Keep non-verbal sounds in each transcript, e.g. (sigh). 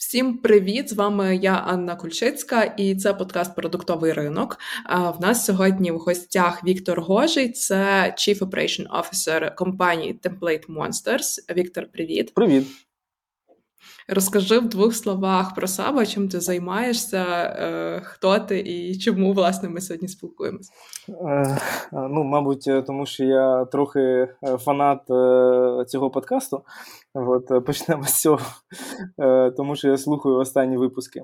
Всім привіт! З вами я Анна Кульчицька, і це подкаст Продуктовий ринок. В нас сьогодні в гостях Віктор Гожий, це Chief Operation Officer компанії Template Monsters. Віктор, привіт. Привіт. Розкажи в двох словах про себе, чим ти займаєшся, е, хто ти і чому власне ми сьогодні спілкуємося. Е, ну, мабуть, е, тому що я трохи фанат цього подкасту. От, Почнемо з цього, тому що я слухаю останні випуски.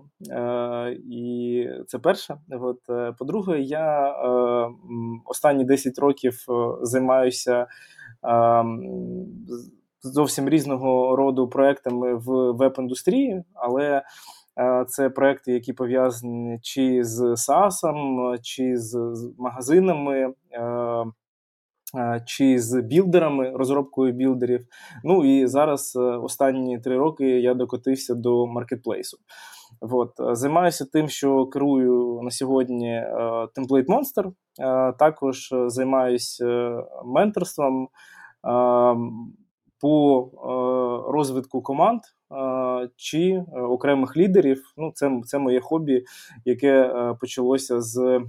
І це перше. От, По-друге, я останні 10 років займаюся зовсім різного роду проектами в веб-індустрії, але е, це проекти, які пов'язані чи з SaaS, чи з магазинами. Е, е, чи з білдерами, розробкою білдерів. Ну і зараз останні три роки я докотився до маркетплейсу. От. Займаюся тим, що керую на сьогодні Template Monster, також займаюся менторством по е, розвитку команд е, чи е, окремих лідерів. Ну, Це це моє хобі, яке почалося з.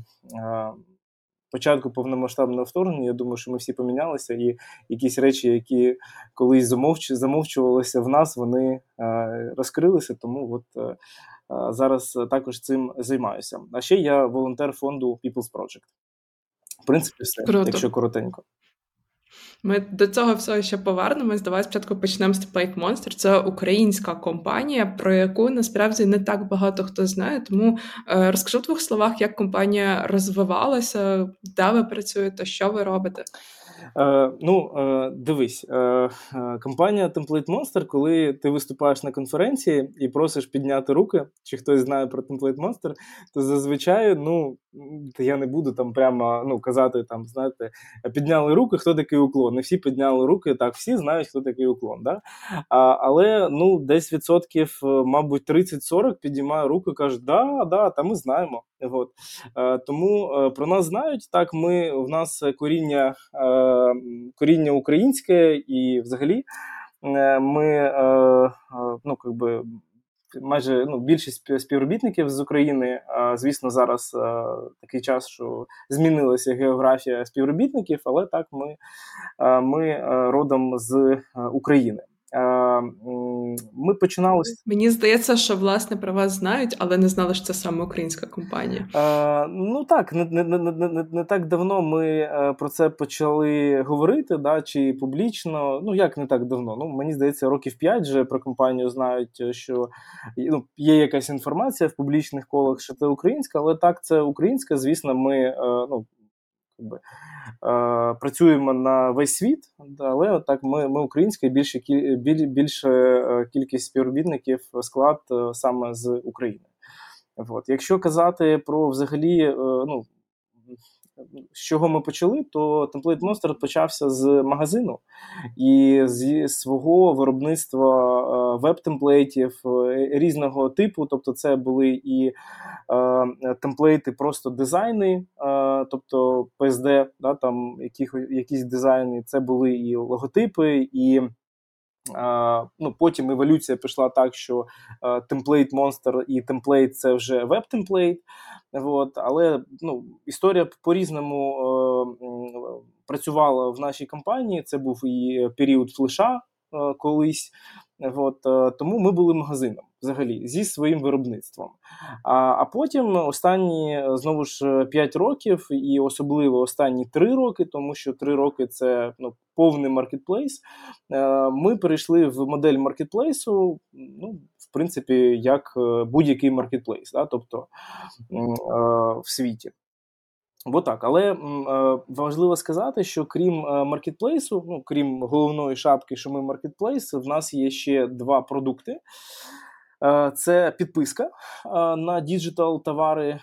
Початку повномасштабного вторгнення, я думаю, що ми всі помінялися, і якісь речі, які колись замовч... замовчувалися в нас, вони е, розкрилися. Тому от е, зараз також цим займаюся. А ще я волонтер фонду People's Project. В принципі, все, Круто. якщо коротенько. Ми до цього всього ще повернемось. Давай спочатку почнемо з Plate Monster. Це українська компанія, про яку насправді не так багато хто знає. Тому е, розкажи в двох словах, як компанія розвивалася, де ви працюєте, що ви робите. Е, Ну, е, дивись, е, компанія Template Monster, коли ти виступаєш на конференції і просиш підняти руки, чи хтось знає про Template Monster, то зазвичай, ну я не буду там прямо ну, казати, там, знаєте, підняли руки, хто такий уклон. Не всі підняли руки, так, всі знають, хто такий уклон. Да? А, Але ну, десь відсотків, мабуть, 30-40 підіймає руки і кажуть, да, да, та ми знаємо. От. Е, Тому е, про нас знають. Так, ми в нас коріння, е, коріння українське і взагалі. Ми ну, как би, майже ну, більшість співробітників з України. Звісно, зараз такий час, що змінилася географія співробітників, але так ми, ми родом з України. Ми починали Мені здається, що власне про вас знають, але не знали, що це саме українська компанія. Ну так, не не, не, не, не так давно ми е, про це почали говорити, да, чи публічно. Ну як не так давно? Ну мені здається, років п'ять вже про компанію знають, що ну, є якась інформація в публічних колах, що це українська, але так, це українська. Звісно, ми е, ну якби, е, працюємо на весь світ, але так ми ми українська більше біль, більше е, кількість співробітників склад е, саме з України. От. Якщо казати про взагалі, е, ну з чого ми почали, то Template Monster почався з магазину і зі свого виробництва е, веб-темплейтів е, різного типу. Тобто, це були і е, темплейти, просто дизайни, тобто PSD, да, там яких, якісь дизайни, це були і логотипи, і Ну, Потім еволюція пішла так, що темплейт монстр і темплейт це вже веб-темплейт. От, Але ну, історія по-різному е, працювала в нашій компанії. Це був і період флеша е, колись. От, е, Тому ми були магазином взагалі зі своїм виробництвом. А а потім останні знову ж 5 років, і особливо останні 3 роки, тому що 3 роки це ну, повний маркетплейс. Е, ми перейшли в модель маркетплейсу, ну, в принципі, як е, будь-який маркетплейс, да, тобто в світі. Бо так, але е, важливо сказати, що крім е, маркетплейсу, ну крім головної шапки, що ми маркетплейс, в нас є ще два продукти. Е, це підписка е, на діджитал товари, е,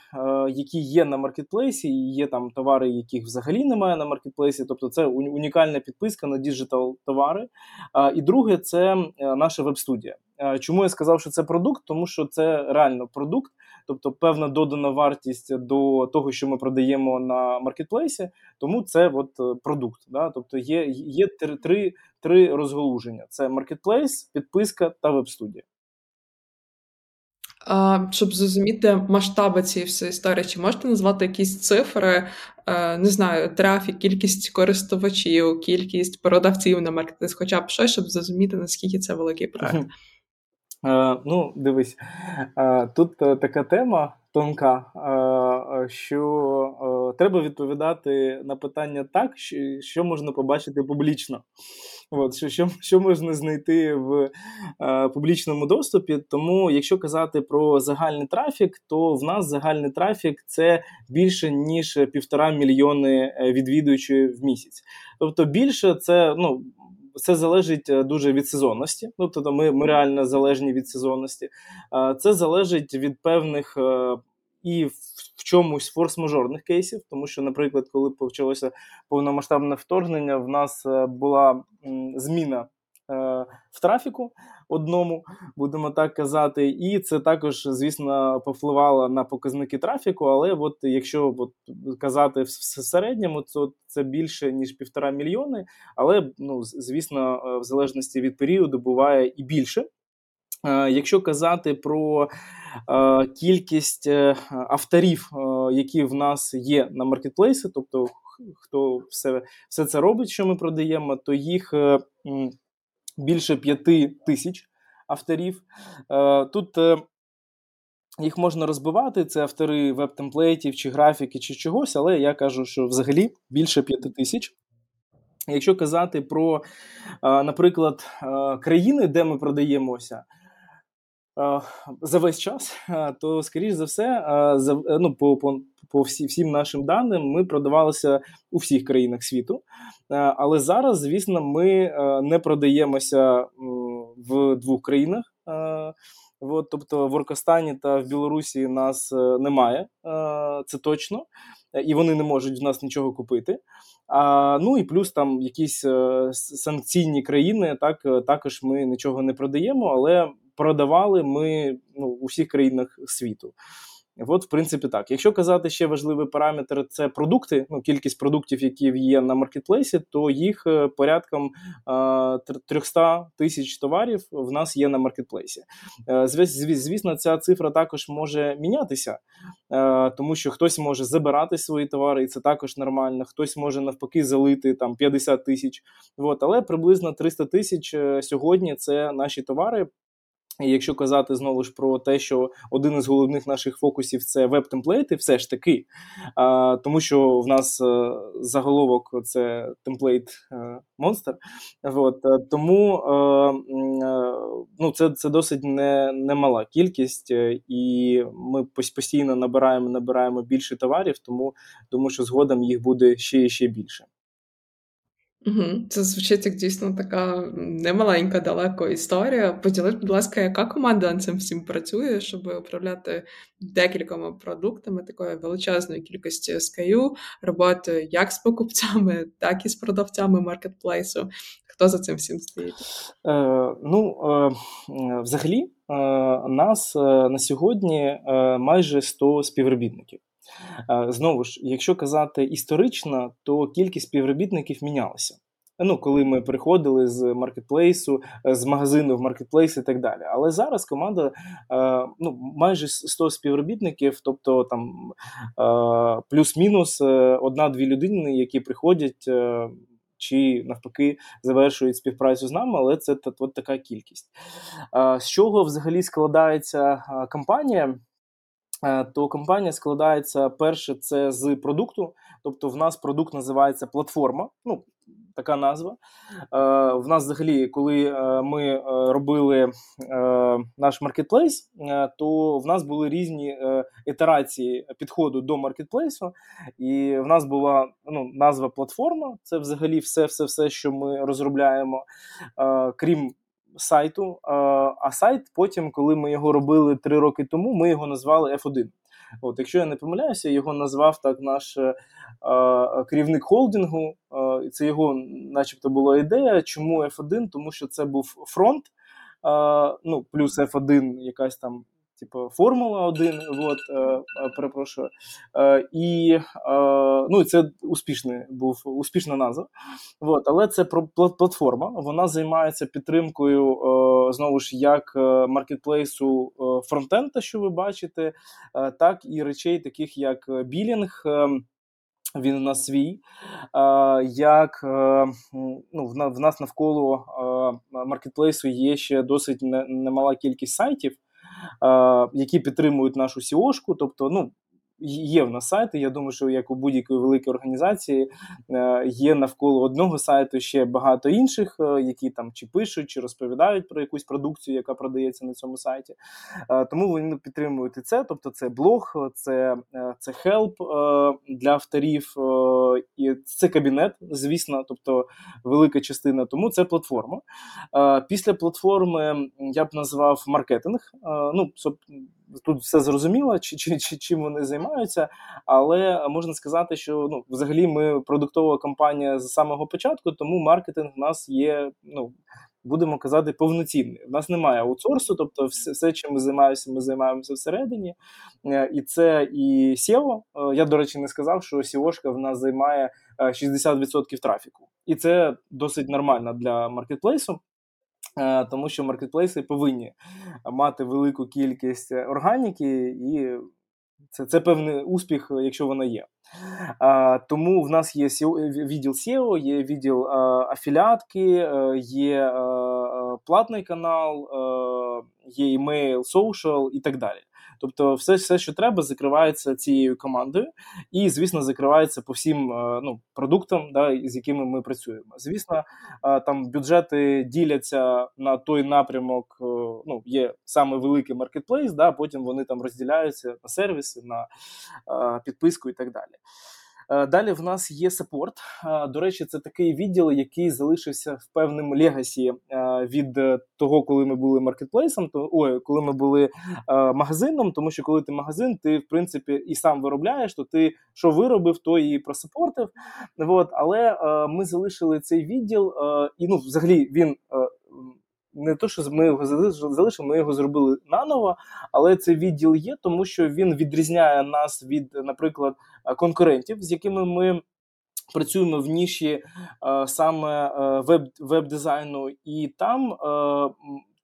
які є на маркетплейсі, і є там товари, яких взагалі немає на маркетплейсі. Тобто це унікальна підписка на діджитал товари. І друге, це наша веб-студія. Чому я сказав, що це продукт? Тому що це реально продукт, тобто певна додана вартість до того, що ми продаємо на маркетплейсі, тому це от продукт. Да? Тобто є є три три розгалуження: це маркетплейс, підписка та веб-студія. А, Щоб зрозуміти масштаби цієї всієї історії, чи можете назвати якісь цифри, е, не знаю, трафік, кількість користувачів, кількість продавців на маркетплейс, хоча б щось, щоб зрозуміти, наскільки це великий проект? (laughs) Е, ну, дивись, е, тут е, така тема тонка, що треба відповідати на питання так, що можна побачити публічно. От, Що що, можна знайти в е, публічному доступі. Тому, якщо казати про загальний трафік, то в нас загальний трафік це більше ніж півтора мільйони відвідувачів в місяць. Тобто більше це ну це залежить е, дуже від сезонності. Ну тобто, ми ми реально залежні від сезонності. Це залежить від певних е, і в чомусь форс-мажорних кейсів, тому що, наприклад, коли почалося повномасштабне вторгнення, в нас е, була зміна в трафіку одному, будемо так казати, і це також, звісно, повпливало на показники трафіку. Але от якщо от казати в середньому, то це більше ніж півтора мільйони. Але ну звісно, е, в залежності від періоду буває і більше. Е, якщо казати про е, кількість авторів, які в нас є на маркетплейсі, тобто хто все все це робить, що ми продаємо, то їх більше п'яти тисяч авторів. Е, тут е, їх можна розбивати, це автори веб-темплейтів, чи графіки, чи чогось, але я кажу, що взагалі більше п'яти тисяч. Якщо казати про, е, наприклад, країни, де ми продаємося, за весь час, то скоріш за все, ну по по, по всі, всім нашим даним, ми продавалися у всіх країнах світу. Але зараз, звісно, ми не продаємося в двох країнах. От, тобто в Оркостані та в Білорусі нас е, немає, це точно, і вони не можуть в нас нічого купити. А, Ну і плюс там якісь е, санкційні країни, так також ми нічого не продаємо, але продавали ми ну, у всіх країнах світу. От, в принципі, так. Якщо казати ще важливий параметр, це продукти, ну кількість продуктів, які є на маркетплейсі, то їх е, порядком 300 тисяч товарів в нас є на маркетплейсі. Е, звісно, ця цифра також може мінятися, е, тому що хтось може забирати свої товари, і це також нормально. Хтось може навпаки залити там 50 тисяч. Але приблизно 300 тисяч сьогодні це наші товари. І якщо казати знову ж про те, що один із головних наших фокусів це веб-темплейти, все ж таки, а, тому що в нас а, е, заголовок це темплейт е, монстр. От, е, тому а, ну, це це досить не, немала кількість, і ми постійно набираємо набираємо більше товарів, тому, тому що згодом їх буде ще і ще більше. Угу. Це звучить як дійсно така немаленька далеко історія. Поділись, будь ласка, яка команда над цим всім працює, щоб управляти декількома продуктами такої величезної кількості SKU, роботи як з покупцями, так і з продавцями маркетплейсу. Хто за цим всім стоїть? Е, Ну, е, взагалі, е, нас е, на сьогодні е, майже 100 співробітників. Е, знову ж, якщо казати історично, то кількість співробітників мінялася. Ну, коли ми приходили з маркетплейсу, е, з магазину в маркетплейс і так далі. Але зараз команда е, ну, майже 100 співробітників, тобто там плюс-мінус одна-дві людини, які приходять. Чи навпаки завершують співпрацю з нами, але це от така кількість. З чого взагалі складається компанія? Е, то компанія складається перше, це з продукту. Тобто, в нас продукт називається платформа. Ну, така назва. Е, в нас, взагалі, коли е, ми робили наш маркетплейс, то в нас були різні ітерації підходу до маркетплейсу, і в нас була ну, назва платформа. Це взагалі все, все, все, що ми розробляємо. Крім сайту. А сайт, потім, коли ми його робили три роки тому, ми його назвали F1. От, Якщо я не помиляюся, його назвав так наш е, керівник холдингу. Е, це його, начебто, була ідея. Чому F1? Тому що це був фронт, е, ну, плюс F1, якась там типу, Формула 1, от, перепрошую. І ну, це успішний був успішна назва. От, але це платформа. Вона займається підтримкою знову ж як маркетплейсу фронтенда, що ви бачите, так і речей, таких як білінг. Він у нас свій, як е, ну, в нас навколо маркетплейсу є ще досить немала кількість сайтів, які підтримують нашу сіошку. Тобто, ну Є в нас сайти. Я думаю, що як у будь-якої великої організації е, є навколо одного сайту ще багато інших, е, які там чи пишуть, чи розповідають про якусь продукцію, яка продається на цьому сайті. Е, тому вони підтримують і це. Тобто, це блог, це це хелп для авторів, і це кабінет, звісно, тобто велика частина. Тому це платформа. Після платформи я б назвав маркетинг. Ну, тут все зрозуміло, чи, чи, чи чим вони займаються, але можна сказати, що ну, взагалі ми продуктова компанія з самого початку, тому маркетинг у нас є. ну, Будемо казати, повноцінний. У нас немає аутсорсу, тобто все, все, чим ми займаємося, ми займаємося всередині. Е, і це і SEO. Е, я, до речі, не сказав, що SEO-шка в нас займає 60% е, трафіку. І це досить нормально для маркетплейсу. Е, тому що маркетплейси повинні мати велику кількість органіки, і це це певний успіх, якщо вона є. А, Тому в нас є відділ SEO, є відділ а, афіліатки, є а, платний канал, а, є імейл, social і так далі. Тобто, все, все, що треба, закривається цією командою, і, звісно, закривається по всім е, ну, продуктам, да, з якими ми працюємо. Звісно, е, там бюджети діляться на той напрямок. Е, ну, є саме великий маркетплейс, да, потім вони там розділяються на сервіси, на підписку і так далі. Е, далі в нас є support. Е, до речі, це такий відділ, який залишився в певному legacy е, від того, коли ми були маркетплейсом, то ой, коли ми були магазином. Тому що коли ти магазин, ти в принципі і сам виробляєш, то ти що виробив, то і просапортив. От, але ми залишили цей відділ, і ну, взагалі він не то, що ми його залишили, ми його зробили наново, але цей відділ є, тому що він відрізняє нас від, наприклад, конкурентів, з якими ми. Працюємо в ніші е, саме е, веб веб-дизайну, і там е,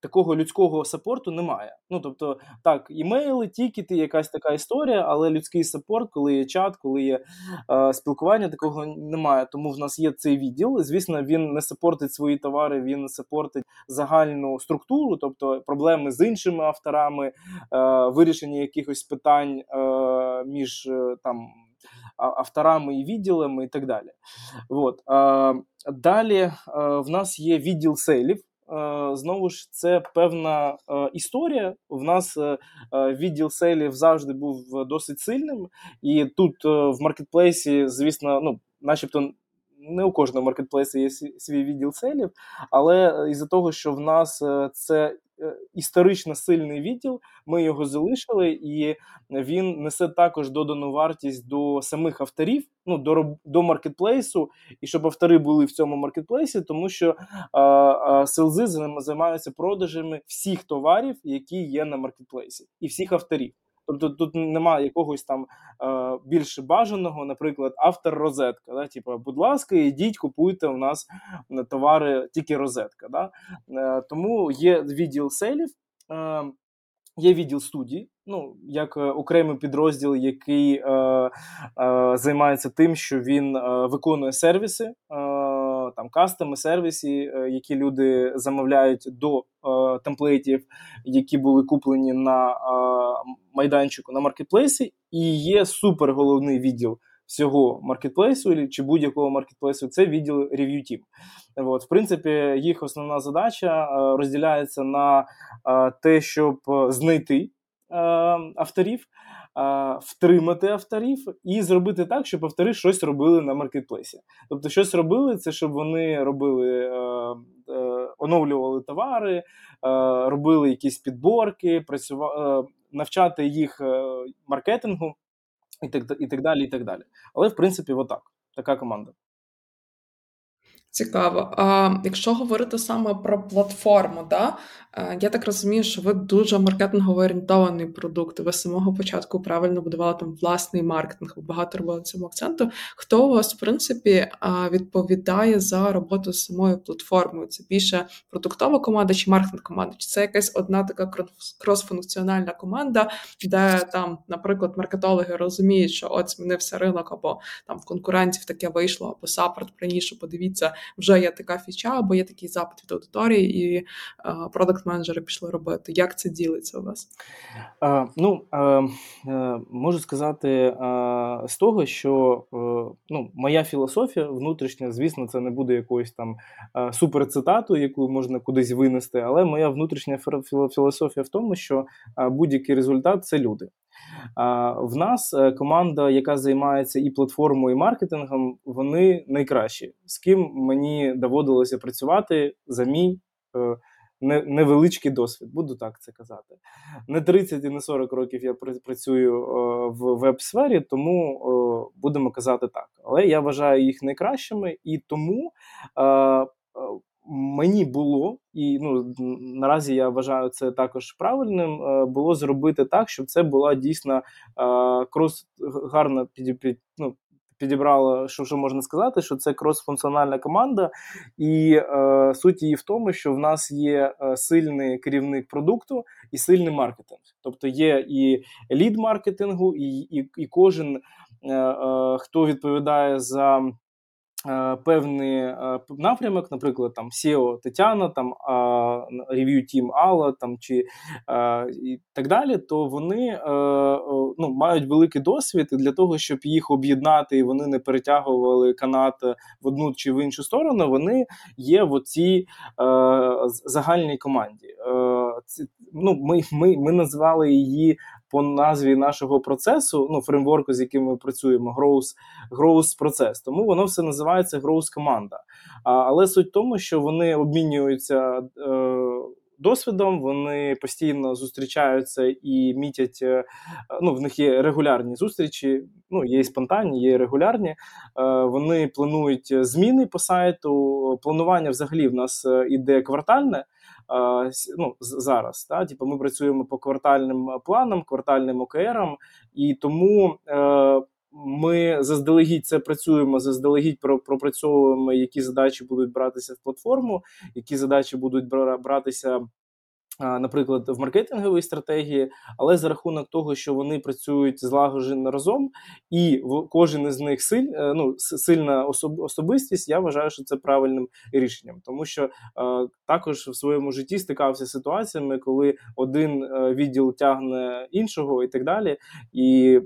такого людського сапорту немає. Ну тобто, так, імейли, тікети, якась така історія, але людський сапорт, коли є чат, коли є е, спілкування, такого немає. Тому в нас є цей відділ. Звісно, він не сапортить свої товари, він сапортить загальну структуру, тобто проблеми з іншими авторами, е, вирішення якихось питань е, між е, там. Авторами і відділами і так далі. От. Далі в нас є відділ сейлів. Е, знову ж це певна е, історія. В нас е, відділ сейлів завжди був досить сильним, і тут в маркетплейсі, звісно, ну, начебто. Не у кожного маркетплейсу є свій відділ селів, але із-за того, що в нас це Е, історично сильний відділ. Ми його залишили, і він несе також додану вартість до самих авторів, ну до до маркетплейсу, і щоб автори були в цьому маркетплейсі, тому що а, а, селзи займаються продажами всіх товарів, які є на маркетплейсі, і всіх авторів. Тобто тут немає якогось там е, більш бажаного, наприклад, автор розетка. Да? Типу, будь ласка, ідіть, купуйте у нас товари тільки розетка. Да? Е, тому є відділ селів, е, є відділ студії. Ну, як е, окремий підрозділ, який е, е, займається тим, що він е, виконує сервіси, е, там кастами, сервіси, е, які люди замовляють до е, темплейтів, які були куплені на майданчику на маркетплейсі, і є супер головний відділ всього маркетплейсу чи будь-якого маркетплейсу. Це відділ Review Team. От, В принципі, їх основна задача розділяється на те, щоб знайти авторів втримати авторів і зробити так, щоб автори щось робили на маркетплейсі. Тобто, щось робили, це щоб вони робили, е, е, оновлювали товари, е, робили якісь підборки, працювали, навчати їх маркетингу і так і так далі. і так далі. Але в принципі, отак. Така команда. Цікаво. А якщо говорити саме про платформу, да, е, я так розумію, що ви дуже маркетингово орієнтований продукт. Ви з самого початку правильно будували там власний маркетинг, багато робили цьому акценту. Хто у вас, в принципі, відповідає за роботу з самою платформою? Це більше продуктова команда чи маркетинг команда? Чи це якась одна така кросфункціональна команда, де там, наприклад, маркетологи розуміють, що от змінився ринок, або там в конкурентів таке вийшло, або саппорт приніше, подивіться вже є така фіча, або є такий запит від аудиторії, і продакт менеджери пішли робити. Як це ділиться у вас? А, Ну а, е, можу сказати а, з того, що е, ну, моя філософія внутрішня, звісно, це не буде якоюсь там суперцитатою, яку можна кудись винести, але моя внутрішня філософія в тому, що будь-який результат це люди. В нас е, команда, яка займається і платформою, і маркетингом, вони найкращі, з ким мені доводилося працювати за мій е, невеличкий досвід, буду так це казати. Не 30 і не 40 років я працюю е, в веб-сфері, тому будемо казати так. Але я вважаю їх найкращими і тому мені було, і ну наразі я вважаю це також правильним. Е, було зробити так, щоб це була дійсно е, крос гарно під, ну, підібрала, що що можна сказати, що це крос-функціональна команда, і е, суть її в тому, що в нас є е, сильний керівник продукту і сильний маркетинг. Тобто є і лід маркетингу, і, і, і кожен е, е, хто відповідає за. Е, певний е, напрямок, наприклад, там SEO Тетяна, там Review Team Алла, там чи і так далі, то вони е, ну, мають великий досвід і для того, щоб їх об'єднати і вони не перетягували канат в одну чи в іншу сторону, вони є в цій загальній команді. Ну, Ми ми, ми назвали її по назві нашого процесу, ну фреймворку, з яким ми працюємо, Growth, Growth процес. Тому воно все називається Growth команда. Але суть в тому, що вони обмінюються. Е, Досвідом вони постійно зустрічаються і мітять. Е, ну, в них є регулярні зустрічі. Ну є і спонтанні, є і регулярні. Е, вони планують зміни по сайту. Планування взагалі в нас е, іде квартальне ну, зараз. Та? Типу, Ми працюємо по квартальним планам, квартальним ОКРам, і тому. Е, ми заздалегідь це працюємо, заздалегідь пропрацьовуємо, які задачі будуть братися в платформу, які задачі будуть братися наприклад, в маркетинговій стратегії, але за рахунок того, що вони працюють злагоджено разом, і кожен із них силь, е, ну, сильна особистість, я вважаю, що це правильним рішенням, тому що е, також в своєму житті стикався з ситуаціями, коли один е, відділ тягне іншого і так далі. і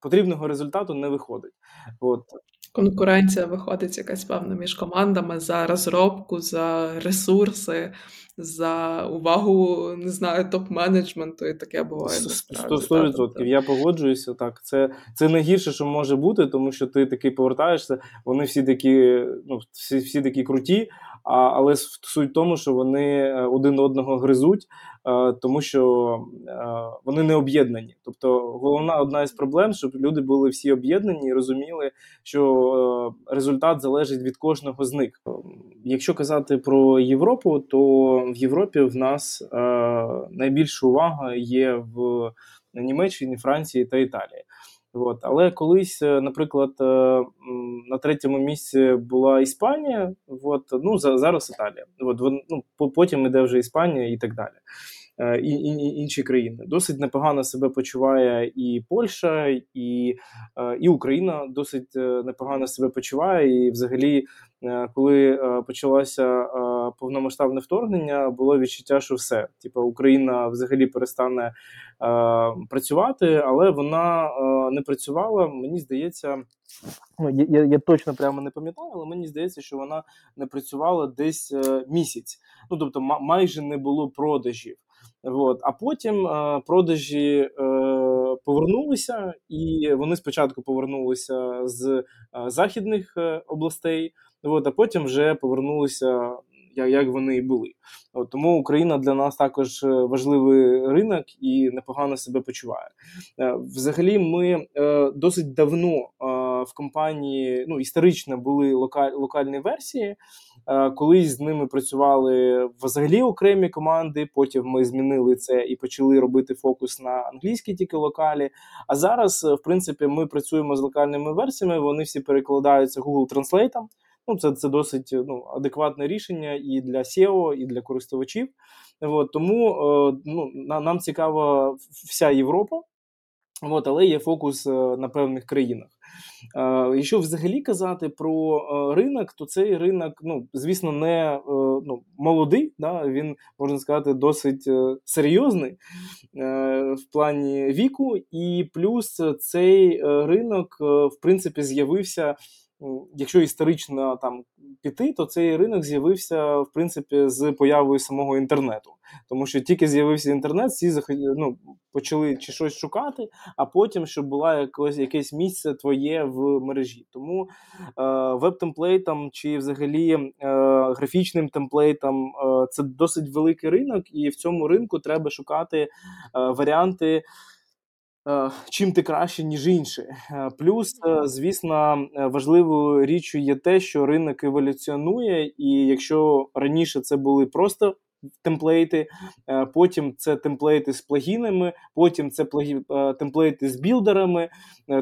Потрібного результату не виходить. От конкуренція виходить якась певна між командами за розробку, за ресурси, за увагу, не знаю, топ-менеджменту, і таке буває. Сто відсотків. Я погоджуюся. Так, це це найгірше, що може бути, тому що ти такий повертаєшся. Вони всі такі, ну всі всі такі круті. А, Але суть в тому, що вони е, один одного гризуть, е, тому що е, вони не об'єднані. Тобто, головна одна із проблем, щоб люди були всі об'єднані і розуміли, що результат залежить від кожного з них. Якщо казати про Європу, то в Європі в нас найбільша увага є в Німеччині, Франції та Італії. От. Але колись, е, наприклад, е, на третьому місці була Іспанія, от, ну зараз Італія. От, ну, Потім іде вже Іспанія і так далі. Е, і, і, інші країни досить непогано себе почуває і Польща, і і Україна досить непогано себе почуває. І, взагалі, коли почалося повномасштабне вторгнення, було відчуття, що все, типу, Україна взагалі перестане працювати, але вона не працювала. Мені здається, ну, я я точно прямо не пам'ятаю, але мені здається, що вона не працювала десь е, місяць. Ну тобто, майже не було продажів. От. А потім е, продажі е, повернулися, і вони спочатку повернулися з е, західних областей, от, а потім вже повернулися як вони і були. От, Тому Україна для нас також важливий ринок і непогано себе почуває. Взагалі, ми досить давно в компанії ну, історично були локаль, локальні версії. Е, колись з ними працювали взагалі окремі команди. Потім ми змінили це і почали робити фокус на англійській тільки локалі. А зараз, в принципі, ми працюємо з локальними версіями. Вони всі перекладаються Google Translate. Ну, це це досить ну, адекватне рішення і для SEO, і для користувачів. От, Тому е, ну, нам цікава вся Європа. От, але є фокус е, на певних країнах. Е, якщо взагалі казати про е, ринок, то цей ринок, ну звісно, не ну, молодий. Да? Він можна сказати досить серйозний в плані віку, і плюс цей ринок в принципі з'явився якщо історично там піти, то цей ринок з'явився в принципі з появою самого інтернету, тому що тільки з'явився інтернет, всі ну, почали чи щось шукати, а потім щоб була якось якесь місце твоє в мережі. Тому е, веб-темплейтам чи взагалі е, графічним темплейтам е, це досить великий ринок, і в цьому ринку треба шукати е, варіанти. Е, чим ти краще, ніж інші. Е, плюс, е, звісно, важливою річчю є те, що ринок еволюціонує, і якщо раніше це були просто темплейти, потім це темплейти з плагінами, потім це плагі... темплейти з білдерами.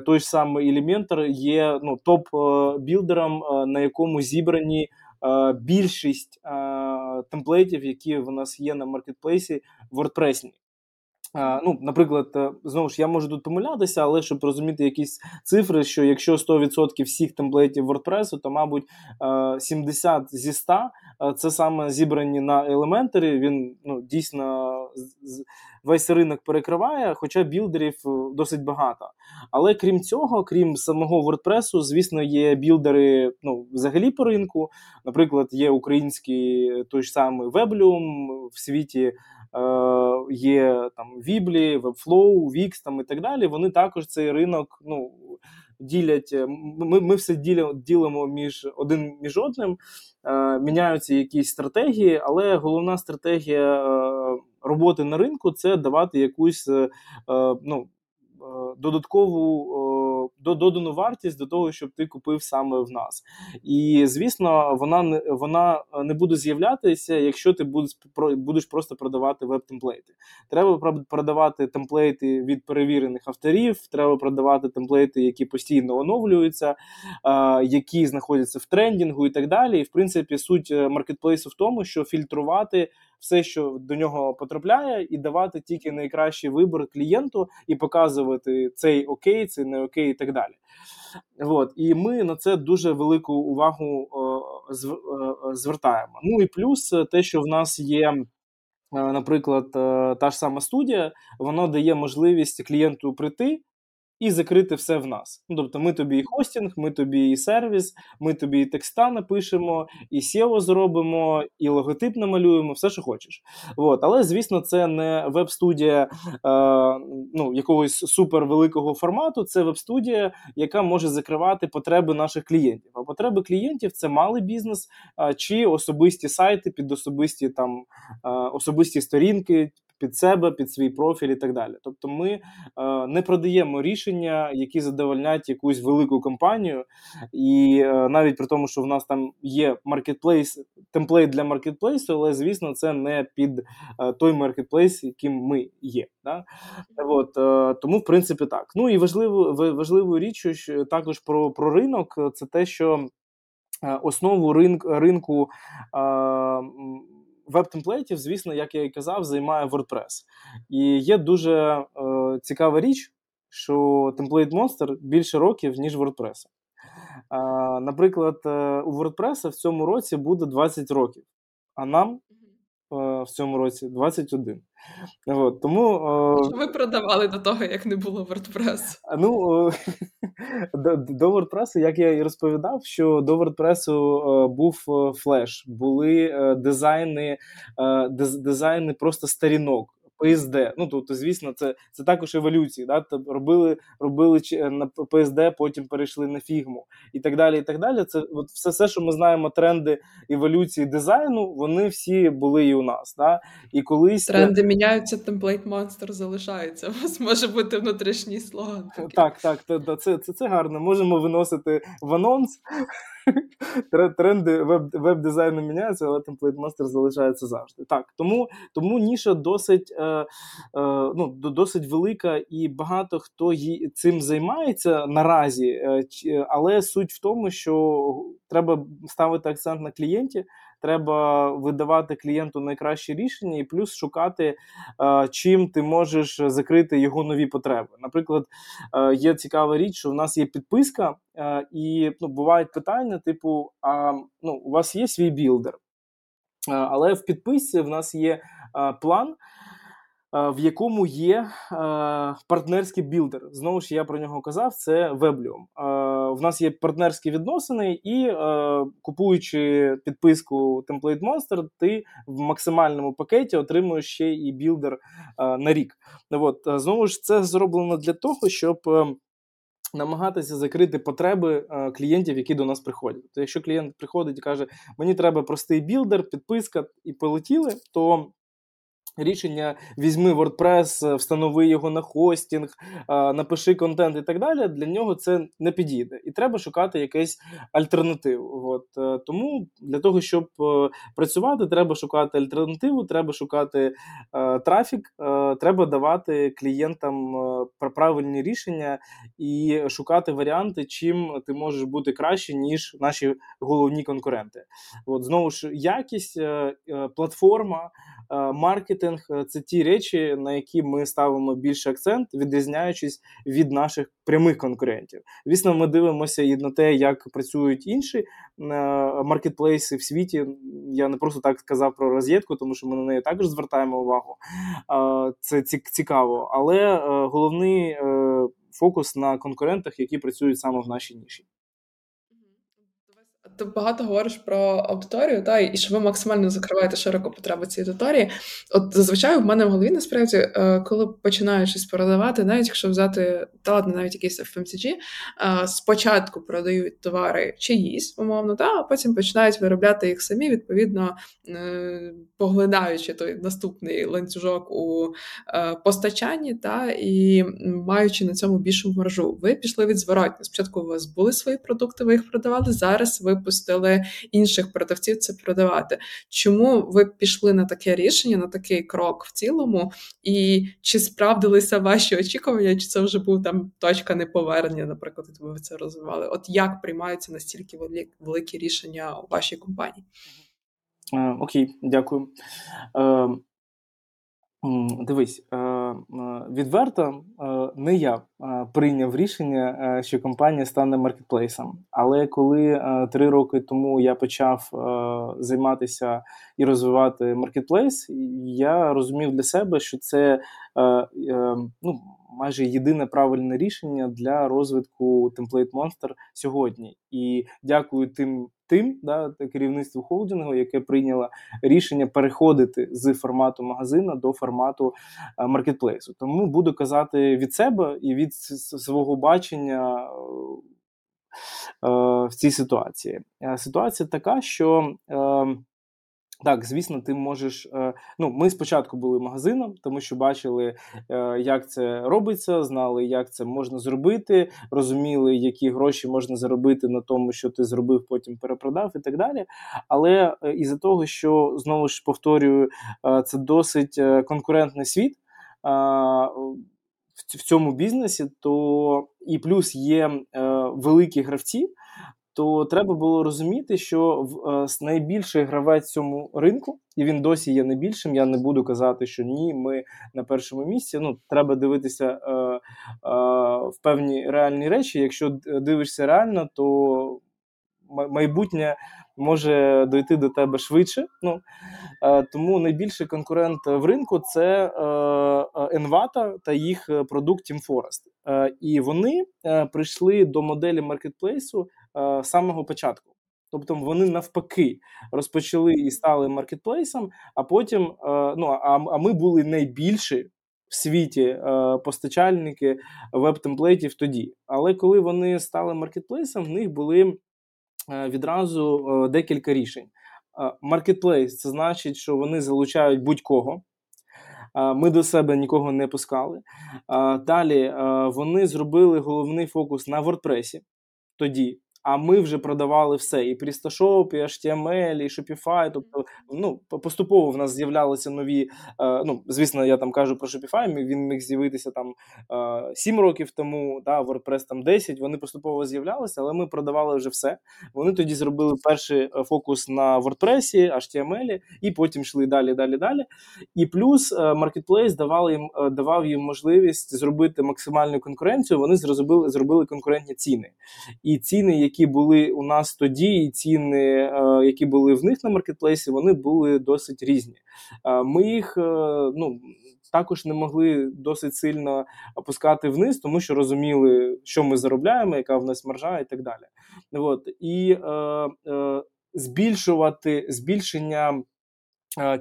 Той ж самий Elementor є ну, топ-білдером, на якому зібрані. Більшість темплейтів, які в нас є на маркетплейсі, WordPress. Ну, Наприклад, е, знову ж я можу тут помилятися, але щоб розуміти якісь цифри, що якщо 100% всіх темплейтів WordPress, то, мабуть, 70 е, зі 100 е, це саме зібрані на елементарі. Він ну, дійсно весь ринок перекриває, хоча білдерів досить багато. Але крім цього, крім самого WordPress, звісно, є білдери ну, взагалі по ринку. Наприклад, є український той ж самий Weblium в світі. Е, є там Віблі, Webflow, Wix там і так далі. Вони також цей ринок ну, ділять. Е, ми ми все ділимо між один між одним, е, міняються якісь стратегії, але головна стратегія роботи на ринку це давати якусь ну, додаткову додану вартість до того, щоб ти купив саме в нас. І звісно, вона не вона не буде з'являтися, якщо ти будеш будеш просто продавати веб-темплейти. Треба продавати темплейти від перевірених авторів, треба продавати темплейти, які постійно оновлюються, які знаходяться в трендінгу і так далі. І в принципі, суть е, маркетплейсу в тому, що фільтрувати все, що до нього потрапляє, і давати тільки найкращий вибір клієнту і показувати цей окей, цей не окей, і так далі. От. І ми на це дуже велику увагу е, звертаємо. Ну і плюс те, що в нас є. Наприклад, е, та ж сама студія, воно дає можливість клієнту прийти, і закрити все в нас. Ну, Тобто, ми тобі і хостінг, ми тобі і сервіс, ми тобі і текста напишемо, і SEO зробимо, і логотип намалюємо, все, що хочеш. От. Але, звісно, це не веб-студія е, ну, якогось супервеликого формату, це веб-студія, яка може закривати потреби наших клієнтів. А потреби клієнтів це малий бізнес е, чи особисті сайти під особисті там е, особисті сторінки під себе, під свій профіль і так далі. Тобто, ми е, не продаємо рішення, які задовольнять якусь велику компанію, і е, навіть при тому, що в нас там є маркетплейс, template для маркетплейсу, але звісно, це не під е, той маркетплейс, яким ми є. Да? От, е, Тому, в принципі, так. Ну і важливо, важливою річчю що також про, про ринок, це те, що. Е, основу ринку ринку веб-темплейтів, звісно, як я і казав, займає WordPress. І є дуже е, цікава річ, що Template Monster більше років, ніж WordPress. Е, наприклад, е, у WordPress в цьому році буде 20 років, а нам в цьому році 21. От, тому, Що ви продавали до того, як не було WordPress? Ну, (laughs) до, до WordPress, як я і розповідав, що до WordPress був флеш, були дизайни, дизайни просто сторінок PSD. Ну тобто, звісно, це це також еволюції. Да? Тобто, робили робили на PSD, потім перейшли на фігму і так далі. і так далі. Це от все, все, що ми знаємо, тренди еволюції дизайну, вони всі були і у нас. Да? І колись тренди міняються, TemplateMonster залишається. У вас може бути внутрішній слоган. Такий. Так, так, це, це, це гарно. Можемо виносити в анонс. (laughs) Тренди веб, веб-дизайну міняються, але TemplateMonster залишається завжди. Так, тому тому ніша досить е, е, ну, досить велика, і багато хто ї, цим займається наразі, е, але суть в тому, що треба ставити акцент на клієнті треба видавати клієнту найкраще рішення, і плюс шукати, е, чим ти можеш закрити його нові потреби. Наприклад, е, є цікава річ, що в нас є підписка, е, і ну, бувають питання: типу: а ну, у вас є свій білдер, але в підписці в нас є план. В якому є партнерський білдер. Знову ж я про нього казав, це Weblium в нас є партнерські відносини, і е, купуючи підписку Template Monster, ти в максимальному пакеті отримуєш ще і builder е, на рік. От, е, Знову ж це зроблено для того, щоб. Е, намагатися закрити потреби е, клієнтів, які до нас приходять. То якщо клієнт приходить і каже, мені треба простий builder, підписка і полетіли, то Рішення візьми WordPress, встанови його на хостінг, напиши контент і так далі. Для нього це не підійде, і треба шукати якесь альтернативу. От е, тому для того, щоб е, працювати, треба шукати альтернативу, треба шукати е, трафік, треба давати клієнтам правильні рішення і шукати варіанти, чим ти можеш бути краще ніж наші головні конкуренти. От знову ж якість платформа. Е, маркетинг е, це ті речі, на які ми ставимо більше акцент, відрізняючись від наших прямих конкурентів. Звісно, ми дивимося і на те, як працюють інші е, маркетплейси в світі. Я не просто так сказав про роз'єдку, тому що ми на неї також звертаємо увагу. Це цікаво, але головний фокус на конкурентах, які працюють саме в нашій ніші. Ти багато говориш про аудиторію, та і що ви максимально закриваєте широко потреби цієї аудиторії. От зазвичай в мене в голові насправді, е, коли починають щось продавати, навіть якщо взяти та ладно, навіть якийсь FMCG, е, спочатку продають товари чиїсь, умовно, та а потім починають виробляти їх самі, відповідно е, поглинаючи той наступний ланцюжок у постачанні, та і маючи на цьому більшу маржу. Ви пішли від зворотні. Спочатку у вас були свої продукти, ви їх продавали. Зараз ви випустили інших продавців це продавати. Чому ви пішли на таке рішення, на такий крок в цілому? І чи справдилися ваші очікування, чи це вже був там точка неповернення, наприклад, ви це розвивали? От як приймаються настільки великі рішення у вашій компанії? Е, окей, дякую. Е, Дивись, е, е, відверто е, не я прийняв рішення, що компанія стане маркетплейсом. Але коли три роки тому я почав займатися і розвивати маркетплейс, я розумів для себе, що це ну, майже єдине правильне рішення для розвитку Template Monster сьогодні. І дякую тим тим, да, керівництву холдингу, яке прийняло рішення переходити з формату магазина до формату е, маркетплейсу. Тому буду казати від себе і від свого бачення. Е, в цій ситуації е, ситуація така, що так, звісно, ти можеш. Е, ну, ми спочатку були магазином, тому що бачили, е, як це робиться, знали, як це можна зробити, розуміли, які гроші можна заробити на тому, що ти зробив, потім перепродав і так далі. Але е, із-за того, що знову ж повторюю, це досить конкурентний світ в цьому бізнесі, то і плюс є великі гравці то треба було розуміти, що е, найбільший гравець цьому ринку, і він досі є найбільшим. Я не буду казати, що ні, ми на першому місці. Ну, треба дивитися е, е, в певні реальні речі. Якщо дивишся реально, то майбутнє може дойти до тебе швидше. Ну е, Тому найбільший конкурент в ринку це е, Envata та їх продукт Team Forest. Е, і вони прийшли до моделі маркетплейсу з самого початку. Тобто вони навпаки розпочали і стали маркетплейсом, а потім е, ну а, а ми були найбільші в світі е, постачальники веб-темплейтів тоді. Але коли вони стали маркетплейсом, в них були е, відразу е, декілька рішень. Маркетплейс це значить, що вони залучають будь-кого. Ми до себе нікого не пускали. Далі вони зробили головний фокус на WordPress тоді. А ми вже продавали все: і PrestaShop, і HTML, і Shopify. Тобто, ну поступово в нас з'являлися нові. Е, ну, звісно, я там кажу про Shopify, Він міг з'явитися там е, 7 років тому. Да, WordPress там 10, Вони поступово з'являлися, але ми продавали вже все. Вони тоді зробили перший е, фокус на WordPress, HTML, і потім йшли далі, далі, далі. І плюс е, Marketplace давав їм е, давав їм можливість зробити максимальну конкуренцію. Вони зробили зробили конкурентні ціни. І ціни, які були у нас тоді, і ціни, е, які були в них на маркетплейсі, вони були досить різні. Е, ми їх е, ну. Також не могли досить сильно опускати вниз, тому що розуміли, що ми заробляємо, яка в нас маржа, і так далі. От. І е, е, збільшувати збільшення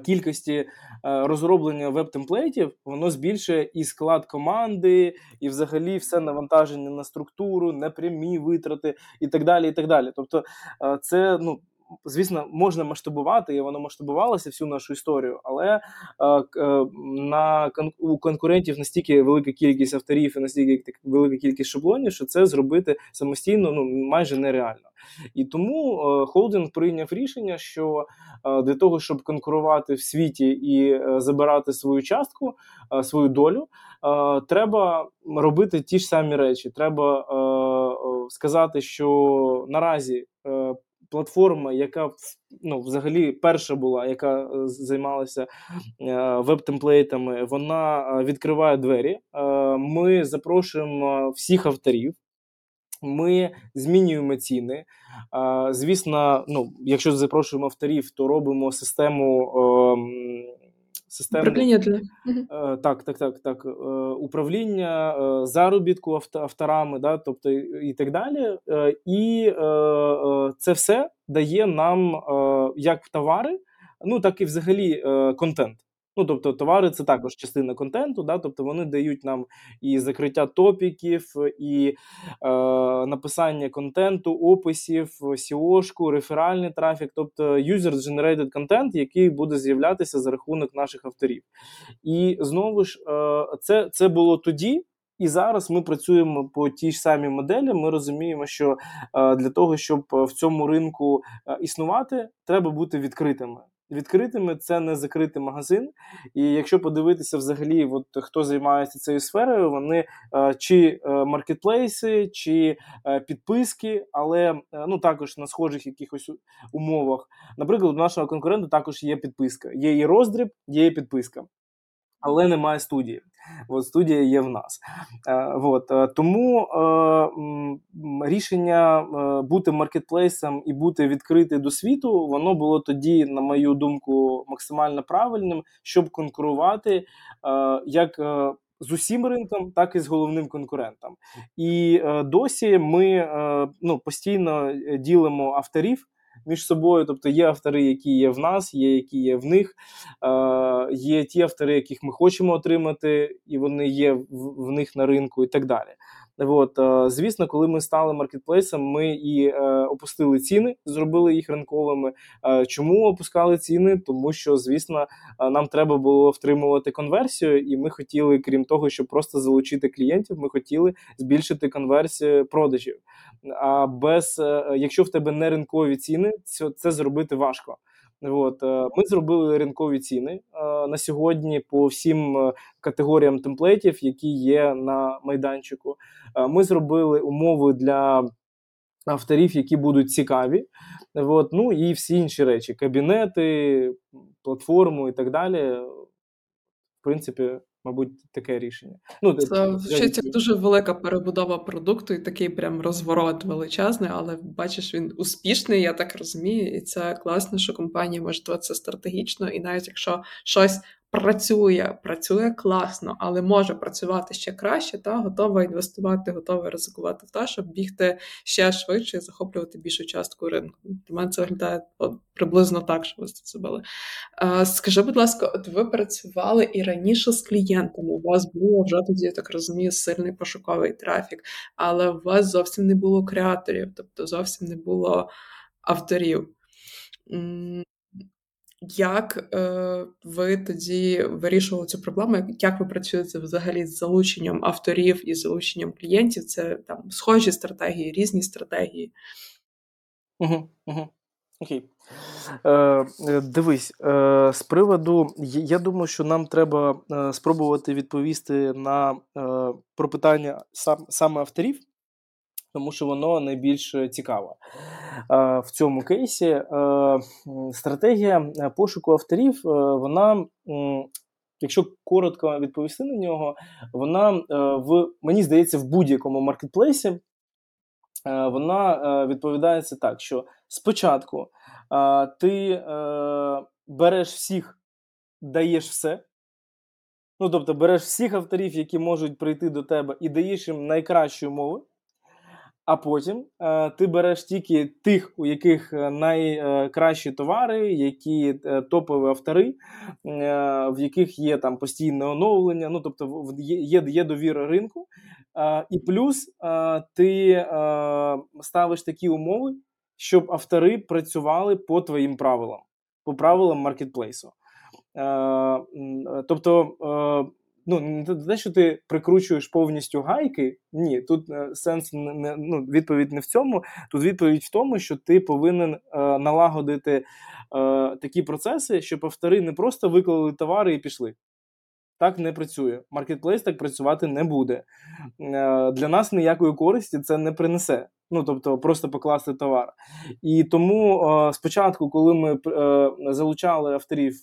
кількості е, розроблення веб-темплейтів, воно збільшує і склад команди, і взагалі все навантаження на структуру, непрямі витрати і так далі. і так далі. Тобто, е, це ну. Звісно, можна масштабувати, і воно масштабувалося всю нашу історію, але е, е, на у конкурентів настільки велика кількість авторів і настільки велика кількість шаблонів, що це зробити самостійно ну майже нереально. І тому е, холдинг прийняв рішення, що для того, щоб конкурувати в світі і забирати свою частку, свою долю, треба робити ті ж самі речі. Треба сказати, що наразі. Платформа, яка ну, взагалі перша була, яка займалася веб-темплейтами, вона відкриває двері. Ми запрошуємо всіх авторів, ми змінюємо ціни. Звісно, ну, якщо запрошуємо авторів, то робимо систему. Ем, систему управління для е, так, так, так, так. Е, управління е, заробітку авторами, да, тобто і так далі. І це все дає нам як товари, ну так і взагалі контент. Ну, тобто, товари це також частина контенту, да, тобто вони дають нам і закриття топіків, і е, написання контенту, описів, SEO-шку, реферальний трафік, тобто user-generated контент, який буде з'являтися за рахунок наших авторів. І знову ж, е, це, це було тоді. І зараз ми працюємо по тій ж самій моделі. Ми розуміємо, що е, для того, щоб в цьому ринку е, існувати, треба бути відкритими відкритими це не закритий магазин. І якщо подивитися, взагалі, от хто займається цією сферою, вони е, чи е, маркетплейси, чи е, підписки, але ну також на схожих якихось умовах. Наприклад, у нашого конкурента також є підписка. Є і роздріб, є і підписка але немає студії. От студія є в нас. Е, от, е, Тому е, рішення бути маркетплейсом і бути відкритим до світу, воно було тоді, на мою думку, максимально правильним, щоб конкурувати як. З усім ринком, так і з головним конкурентом. І досі ми ну, постійно ділимо авторів між собою. Тобто є автори, які є в нас, є які є в них, є ті автори, яких ми хочемо отримати, і вони є в них на ринку, і так далі. От, е, звісно, коли ми стали маркетплейсом, ми і е, опустили ціни, зробили їх ринковими. Е, чому опускали ціни? Тому що, звісно, нам треба було втримувати конверсію, і ми хотіли, крім того, щоб просто залучити клієнтів, ми хотіли збільшити конверсію продажів. А без якщо в тебе не ринкові ціни, це, це зробити важко. От ми зробили ринкові ціни на сьогодні по всім категоріям темплейтів, які є на майданчику. Ми зробили умови для авторів, які будуть цікаві. От, Ну і всі інші речі: кабінети, платформу і так далі. В принципі, мабуть, таке рішення. Ну, Це вчиться дуже велика перебудова продукту, і такий прям розворот величезний, але бачиш, він успішний, я так розумію, і це класно, що компанія може це стратегічно, і навіть якщо щось працює, працює класно, але може працювати ще краще, та готова інвестувати, готова ризикувати в те, щоб бігти ще швидше і захоплювати більшу частку ринку. Для мене це виглядає приблизно так, що ви це зробили. Скажи, будь ласка, от ви працювали і раніше з клієнтами. У вас було вже тоді, я так розумію, сильний пошуковий трафік, але у вас зовсім не було креаторів, тобто зовсім не було авторів. Як е, ви тоді вирішували цю проблему? Як ви працюєте взагалі з залученням авторів і залученням клієнтів? Це там схожі стратегії, різні стратегії? Окей. Е, е Дивись, е, з приводу, я думаю, що нам треба е, спробувати відповісти на е, про питання сам, саме авторів тому що воно найбільш цікаве. В цьому кейсі е, стратегія е, пошуку авторів, е, вона. Якщо коротко відповісти на нього, вона в мені здається в будь-якому маркетплейсі вона відповідається так, що спочатку ти береш всіх, даєш все. Ну, тобто береш всіх авторів, які можуть прийти до тебе, і даєш їм найкращі умови. А потім е, ти береш тільки тих, у яких е, найкращі товари, які е, топові автори, е, в яких є там постійне оновлення. Ну тобто є є довіра ринку, е, і плюс е, ти ставиш такі умови, щоб автори працювали по твоїм правилам, по правилам маркетплейсу. Тобто ну не те, що ти прикручуєш повністю гайки. Ні, тут е, сенс не ну, відповідь не в цьому. Тут відповідь в тому, що ти повинен е, налагодити е, такі процеси, щоб автори не просто виклали товари і пішли. Так не працює. Маркетплейс так працювати не буде. Е, для нас ніякої користі це не принесе. Ну, тобто, просто покласти товар. І тому е, спочатку, коли ми залучали авторів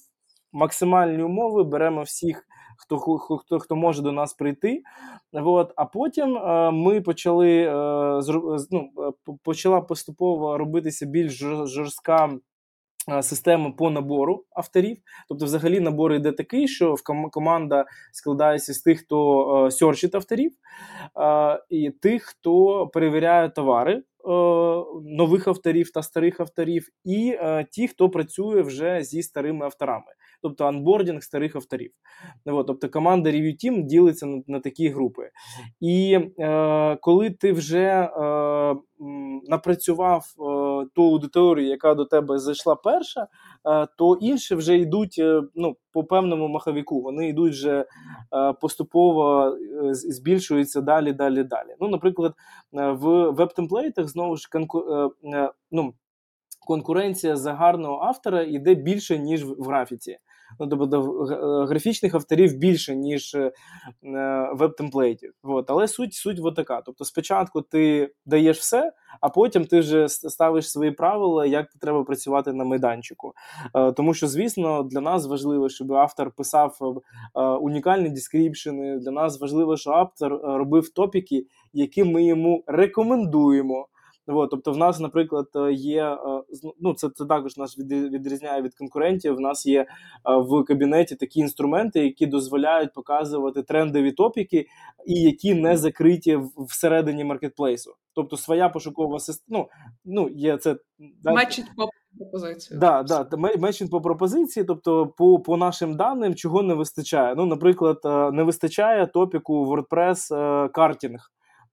максимальні умови, беремо всіх хто хто, хто може до нас прийти. От, А потім е, ми почали е, ну, е, почала поступово робитися більш жорстка. Система по набору авторів, тобто, взагалі, набор йде такий, що команда складається з тих, хто сьорчить авторів, і тих, хто перевіряє товари нових авторів та старих авторів, і ті, хто працює вже зі старими авторами тобто onboarding старих авторів. Тобто команда Review Team ділиться на, такі групи. І е, коли ти вже е, напрацював е, ту аудиторію, яка до тебе зайшла перша, е, то інші вже йдуть е, ну, по певному маховіку. Вони йдуть вже е, поступово збільшуються далі, далі, далі. Ну, Наприклад, в веб-темплейтах знову ж конку, ну, конкуренція за гарного автора йде більше, ніж в графіці. Ну, тобто е, графічних авторів більше, ніж е, веб-темплейтів. От. Але суть суть от така. Тобто, спочатку ти даєш все, а потім ти вже ставиш свої правила, як треба працювати на майданчику. Е, тому що, звісно, для нас важливо, щоб автор писав унікальні дескріпшени. Для нас важливо, щоб автор робив топіки, які ми йому рекомендуємо. От, тобто, в нас, наприклад, е, є е, ну це це також нас відрізняє від конкурентів. В нас є е, в кабінеті такі інструменти, які дозволяють показувати трендові топіки, і які не закриті всередині маркетплейсу. Тобто, своя пошукова система. Ну, ну є це Мечить по пропозицію. Да, да, мечить по пропозиції, тобто по по нашим даним, чого не вистачає. Ну, наприклад, не вистачає топіку WordPress картінг.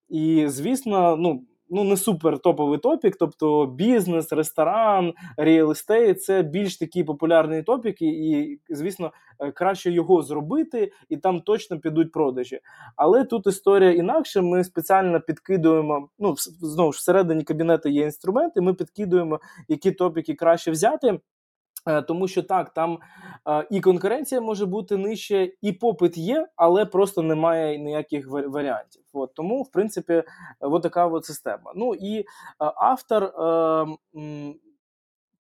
І звісно, ну ну не супер топовий топік, тобто бізнес, ресторан, реал естейт це більш такі популярні топіки, і, звісно, е, краще його зробити, і там точно підуть продажі. Але тут історія інакше. Ми спеціально підкидуємо. Ну, знову ж всередині кабінету є інструменти. Ми підкидуємо, які топіки краще взяти. Е, тому що так, там е, і конкуренція може бути нижче, і попит є, але просто немає ніяких варіантів. От, Тому, в принципі, от така от система. Ну і е, автор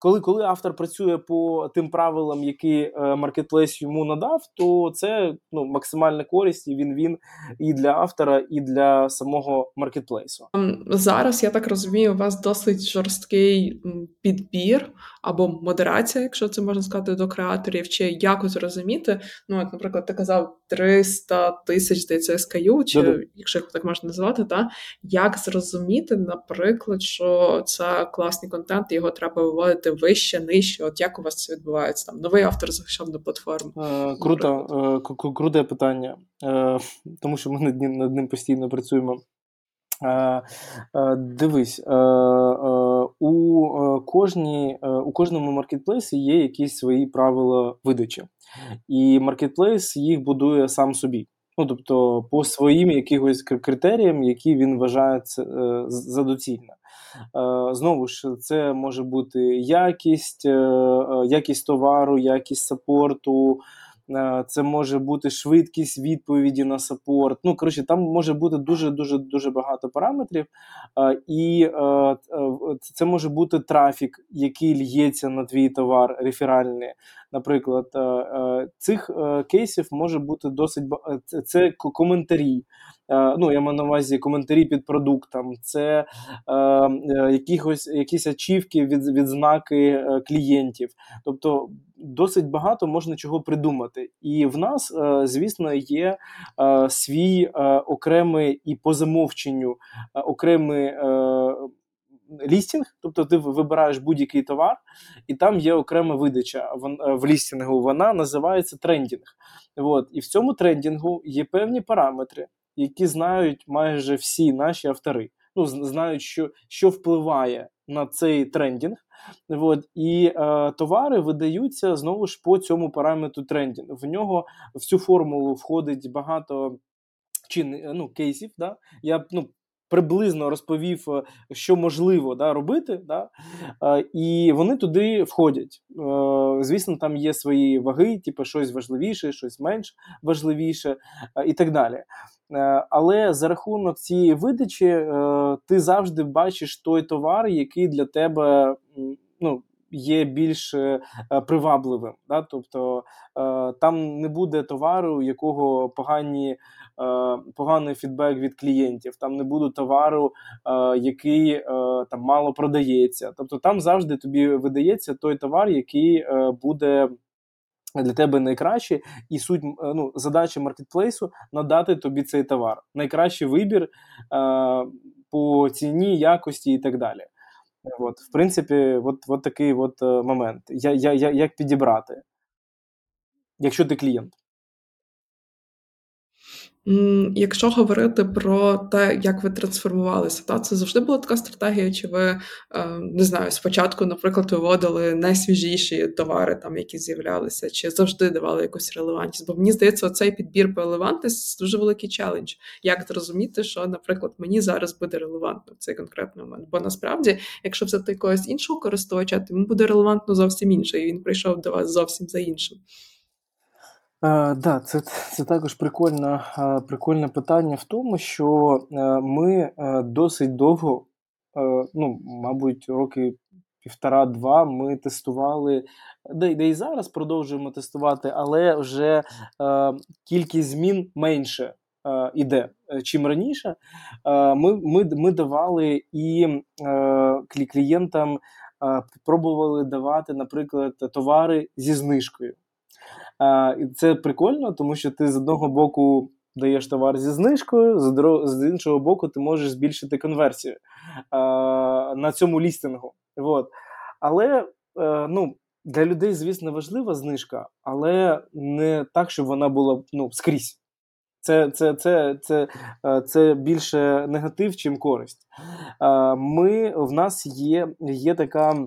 коли коли автор працює по тим правилам, які маркетплейс йому надав, то це ну, максимальна користь, і він він і для автора, і для самого маркетплейсу. Ем, зараз я так розумію, у вас досить жорсткий підбір або модерація, якщо це можна сказати, до креаторів, чи як зрозуміти. Ну, як, наприклад, ти казав 300 тисяч здається, SKU, чи mm-hmm. якщо їх так можна називати, та як зрозуміти, наприклад, що це класний контент, його треба виводити вище, нижче. От як у вас це відбувається? Там новий автор зайшов на платформу? Е, круто, е, круте питання, е, (laughs) тому що ми над ним над ним постійно працюємо. Е, е, дивись, е, у кожній, у кожному маркетплейсі є якісь свої правила видачі, і маркетплейс їх будує сам собі. Ну, тобто, по своїм якихось критеріям, які він вважає за доцільне. Знову ж, це може бути якість, якість товару, якість сапорту. Е, це може бути швидкість відповіді на саппорт. Ну, коротше, там може бути дуже дуже дуже багато параметрів, е, і е, це може бути трафік, який л'ється на твій товар реферальний. Наприклад, цих кейсів може бути досить це коментарі. Ну, я маю на увазі коментарі під продуктом, це якихось якісь ачівки від відзнаки клієнтів. Тобто досить багато можна чого придумати. І в нас, е, звісно, є е, свій е, окремий і по замовченню окремий. Лістінг, тобто ти вибираєш будь-який товар, і там є окрема видача в лістінгу. Вона називається trending. От. І в цьому трендінгу є певні параметри, які знають майже всі наші автори. Ну, знають, що що впливає на цей trending. От, І е, товари видаються знову ж по цьому параметру trending. В нього в цю формулу входить багато чин, ну, кейсів. Да? Я ну, приблизно розповів, е, що можливо да, робити, да? Е, і вони туди входять. Е, звісно, там є свої ваги, типу щось важливіше, щось менш важливіше і так далі. Але за рахунок цієї видачі ти завжди бачиш той товар, який для тебе ну, є більш привабливим. Да? Тобто там не буде товару, у якого погані Е, поганий фідбек від клієнтів, там не буде товару, е, який е, там мало продається. Тобто там завжди тобі видається той товар, який буде. Для тебе найкраще, і суть ну, задача маркетплейсу надати тобі цей товар. Найкращий вибір е, по ціні, якості і так далі. От, В принципі, от, от такий от момент. Я, я, я, Як підібрати, якщо ти клієнт. Якщо говорити про те, як ви трансформувалися, та це завжди була така стратегія, чи ви е, не знаю, спочатку, наприклад, виводили найсвіжіші товари, там які з'являлися, чи завжди давали якусь релевантність? Бо мені здається, оцей підбір по релевантності дуже великий челендж. Як зрозуміти, що, наприклад, мені зараз буде релевантно в цей конкретний момент? Бо насправді, якщо взяти якогось іншого користувача, то йому буде релевантно зовсім інше, і він прийшов до вас зовсім за іншим. Да, це це також прикольне, прикольне питання в тому, що е, ми е, досить довго, е, ну, мабуть, роки півтора-два ми тестували, де, де і зараз продовжуємо тестувати, але вже кількість змін менше іде, чим раніше. Ми ми, ми давали і клієнтам пробували давати, наприклад, товари зі знижкою. І це прикольно, тому що ти з одного боку даєш товар зі знижкою, з іншого боку, ти можеш збільшити конверсію на цьому лістингу. От. Але е, ну, для людей, звісно, важлива знижка, але не так, щоб вона була ну, скрізь. Це це, це, це, е, це більше негатив, чим користь. Ми, В нас є, є така.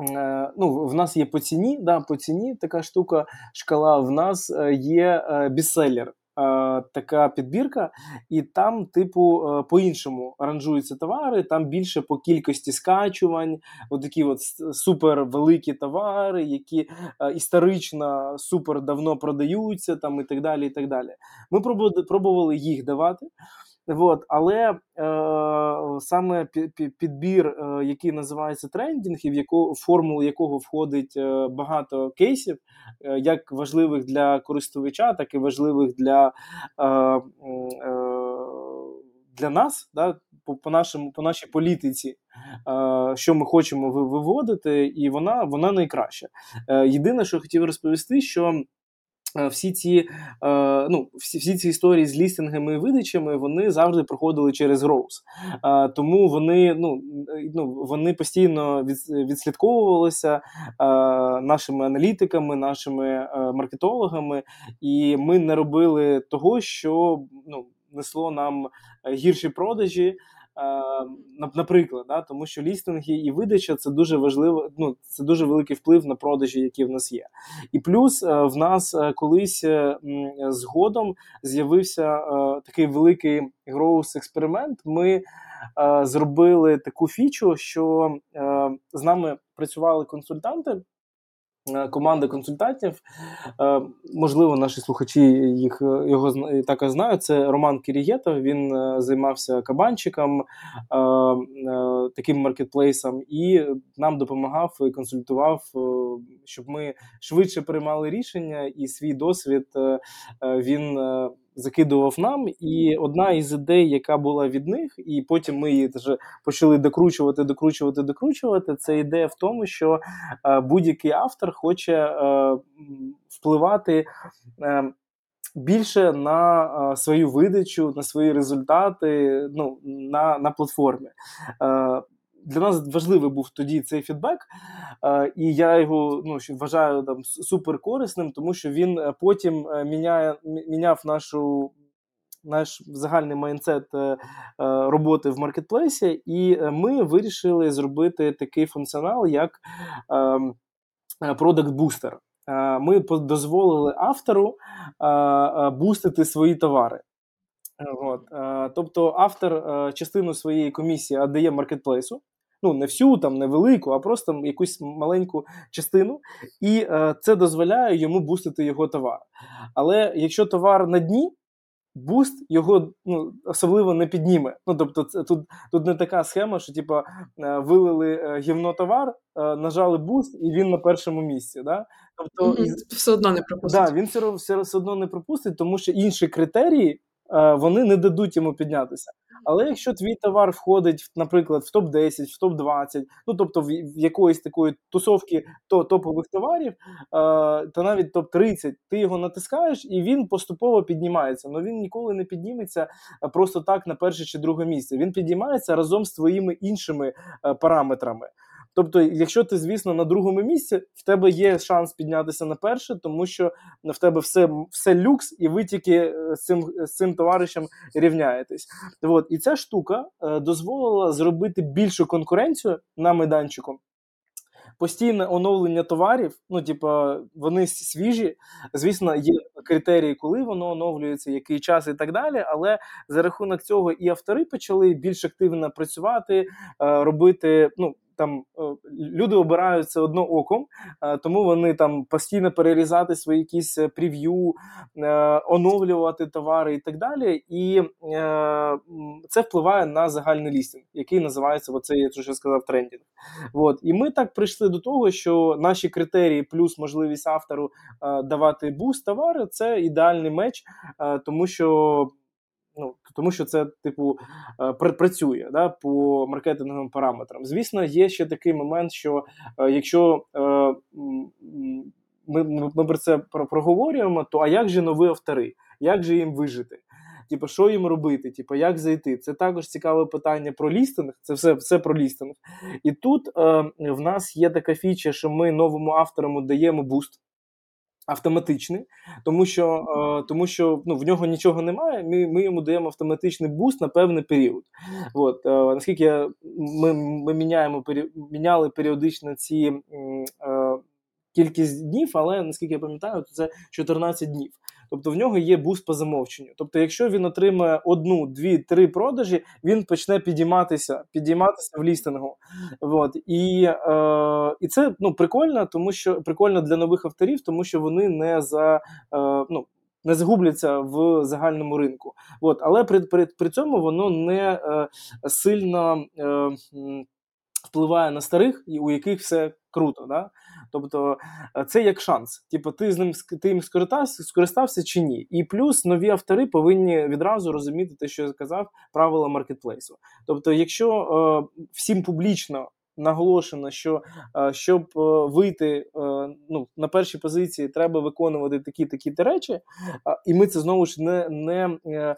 Е, ну, В нас є по ціні, да, по ціні така штука, шкала. В нас е, є е, бістселлер, така підбірка, і там, типу, по-іншому ранжуються товари, там більше по кількості скачувань, от такі от супер великі товари, які історично супер давно продаються, там і так далі. і так далі. Ми пробували їх давати. От, але е, саме підбір, е, який називається трендінг, і в яку формулу якого входить е, багато кейсів, е, як важливих для користувача, так і важливих для е, е, для нас, да, по по, нашому, по нашій політиці, що ми хочемо виводити, і вона вона найкраща. Єдине, що хотів розповісти, що всі ці е, ну, всі, всі ці історії з лістингами і видачами вони завжди проходили через Роуз. Е, тому вони ну, ну, вони постійно від, відслідковувалися нашими аналітиками, нашими маркетологами, і ми не робили того, що ну, несло нам гірші продажі. Наприклад, да, тому що лістинги і видача це дуже важливо. Ну це дуже великий вплив на продажі, які в нас є. І плюс е, в нас е, колись е, згодом з'явився такий великий гроус експеримент. Ми зробили таку фічу, що з нами працювали консультанти. Е, команда консультантів, е, можливо, наші слухачі їх його його також знають. Це Роман Кірієтов. Він займався кабанчиком, таким маркетплейсом, і нам допомагав і консультував, щоб ми швидше приймали рішення, і свій досвід він закидував нам. І одна із ідей, яка була від них, і потім ми її теж почали докручувати, докручувати, докручувати. Це ідея в тому, що е, будь-який автор хоче е, впливати. Е, Більше на а, свою видачу, на свої результати ну, на на платформі. Е, Для нас важливий був тоді цей фідбек, е, і я його ну, вважаю там супер корисним, тому що він потім міняє, міняв нашу наш загальний майнсет е, е, роботи в маркетплейсі, і е, ми вирішили зробити такий функціонал, як ем, Product Booster. Ми дозволили автору бустити свої товари. От. Тобто автор частину своєї комісії віддає маркетплейсу. Ну, не всю, там, не велику, а просто якусь маленьку частину, і е, це дозволяє йому бустити його товар. Але якщо товар на дні, буст його ну, особливо не підніме. Ну тобто, це тут тут не така схема, що типу, вилили е, гівно товар, е, нажали буст, і він на першому місці. Да? Тобто mm-hmm. все одно не пропустить. Да, Він все, все, все одно не пропустить, тому що інші критерії вони не дадуть йому піднятися. Але якщо твій товар входить, наприклад, в топ-10, в топ-20, ну тобто в якоїсь такої тусовки то топових товарів, то навіть топ-30, ти його натискаєш і він поступово піднімається. Але він ніколи не підніметься просто так на перше чи друге місце. Він підіймається разом з твоїми іншими параметрами. Тобто, якщо ти, звісно, на другому місці, в тебе є шанс піднятися на перше, тому що в тебе все все люкс, і ви тільки е, з цим з цим товаришем рівняєтесь. От. І ця штука е, дозволила зробити більшу конкуренцію на майданчику. Постійне оновлення товарів, ну типа вони свіжі. Звісно, є критерії, коли воно оновлюється, який час і так далі. Але за рахунок цього і автори почали більш активно працювати, е, робити ну там е, люди обирають це одно оком, е, тому вони там постійно перерізати свої якісь е, прев'ю, оновлювати товари і так далі. І це впливає на загальний лістинг, який називається оце, я вже сказав, трендінг. От. І ми так прийшли до того, що наші критерії, плюс можливість автору давати буст товари це ідеальний меч, тому що. Ну, тому що це, типу, е, працює да, по маркетинговим параметрам. Звісно, є ще такий момент, що е, якщо е, ми ми про це проговорюємо, то а як же нові автори? Як же їм вижити? Типу, що їм робити? Типу, як зайти? Це також цікаве питання про лістинг. Це все все про лістинг. І тут е, в нас є така фіча, що ми новому авторам даємо буст автоматичний, тому що е, тому що ну, в нього нічого немає. Ми ми йому даємо автоматичний буст на певний період. От, е, Наскільки ми ми міняємо міняли періодично ці е, кількість днів, але наскільки я пам'ятаю, це 14 днів. Тобто в нього є буст по замовченню. Тобто, якщо він отримає одну, дві, три продажі, він почне підійматися, підійматися в лістингу. От. І е, і це ну, прикольно, тому що прикольно для нових авторів, тому що вони не за е, ну, не загубляться в загальному ринку. От, Але при при, при цьому воно не е, сильно е, впливає на старих, у яких все круто. Да? Тобто е, це як шанс. Типу, ти з ним ти їм скористався, скористався чи ні. І плюс нові автори повинні відразу розуміти те, що я сказав, правила маркетплейсу. Тобто, якщо е, всім публічно наголошено, що е, щоб е, вийти ну, на першій позиції, треба виконувати такі такі речі, і ми це знову ж не, не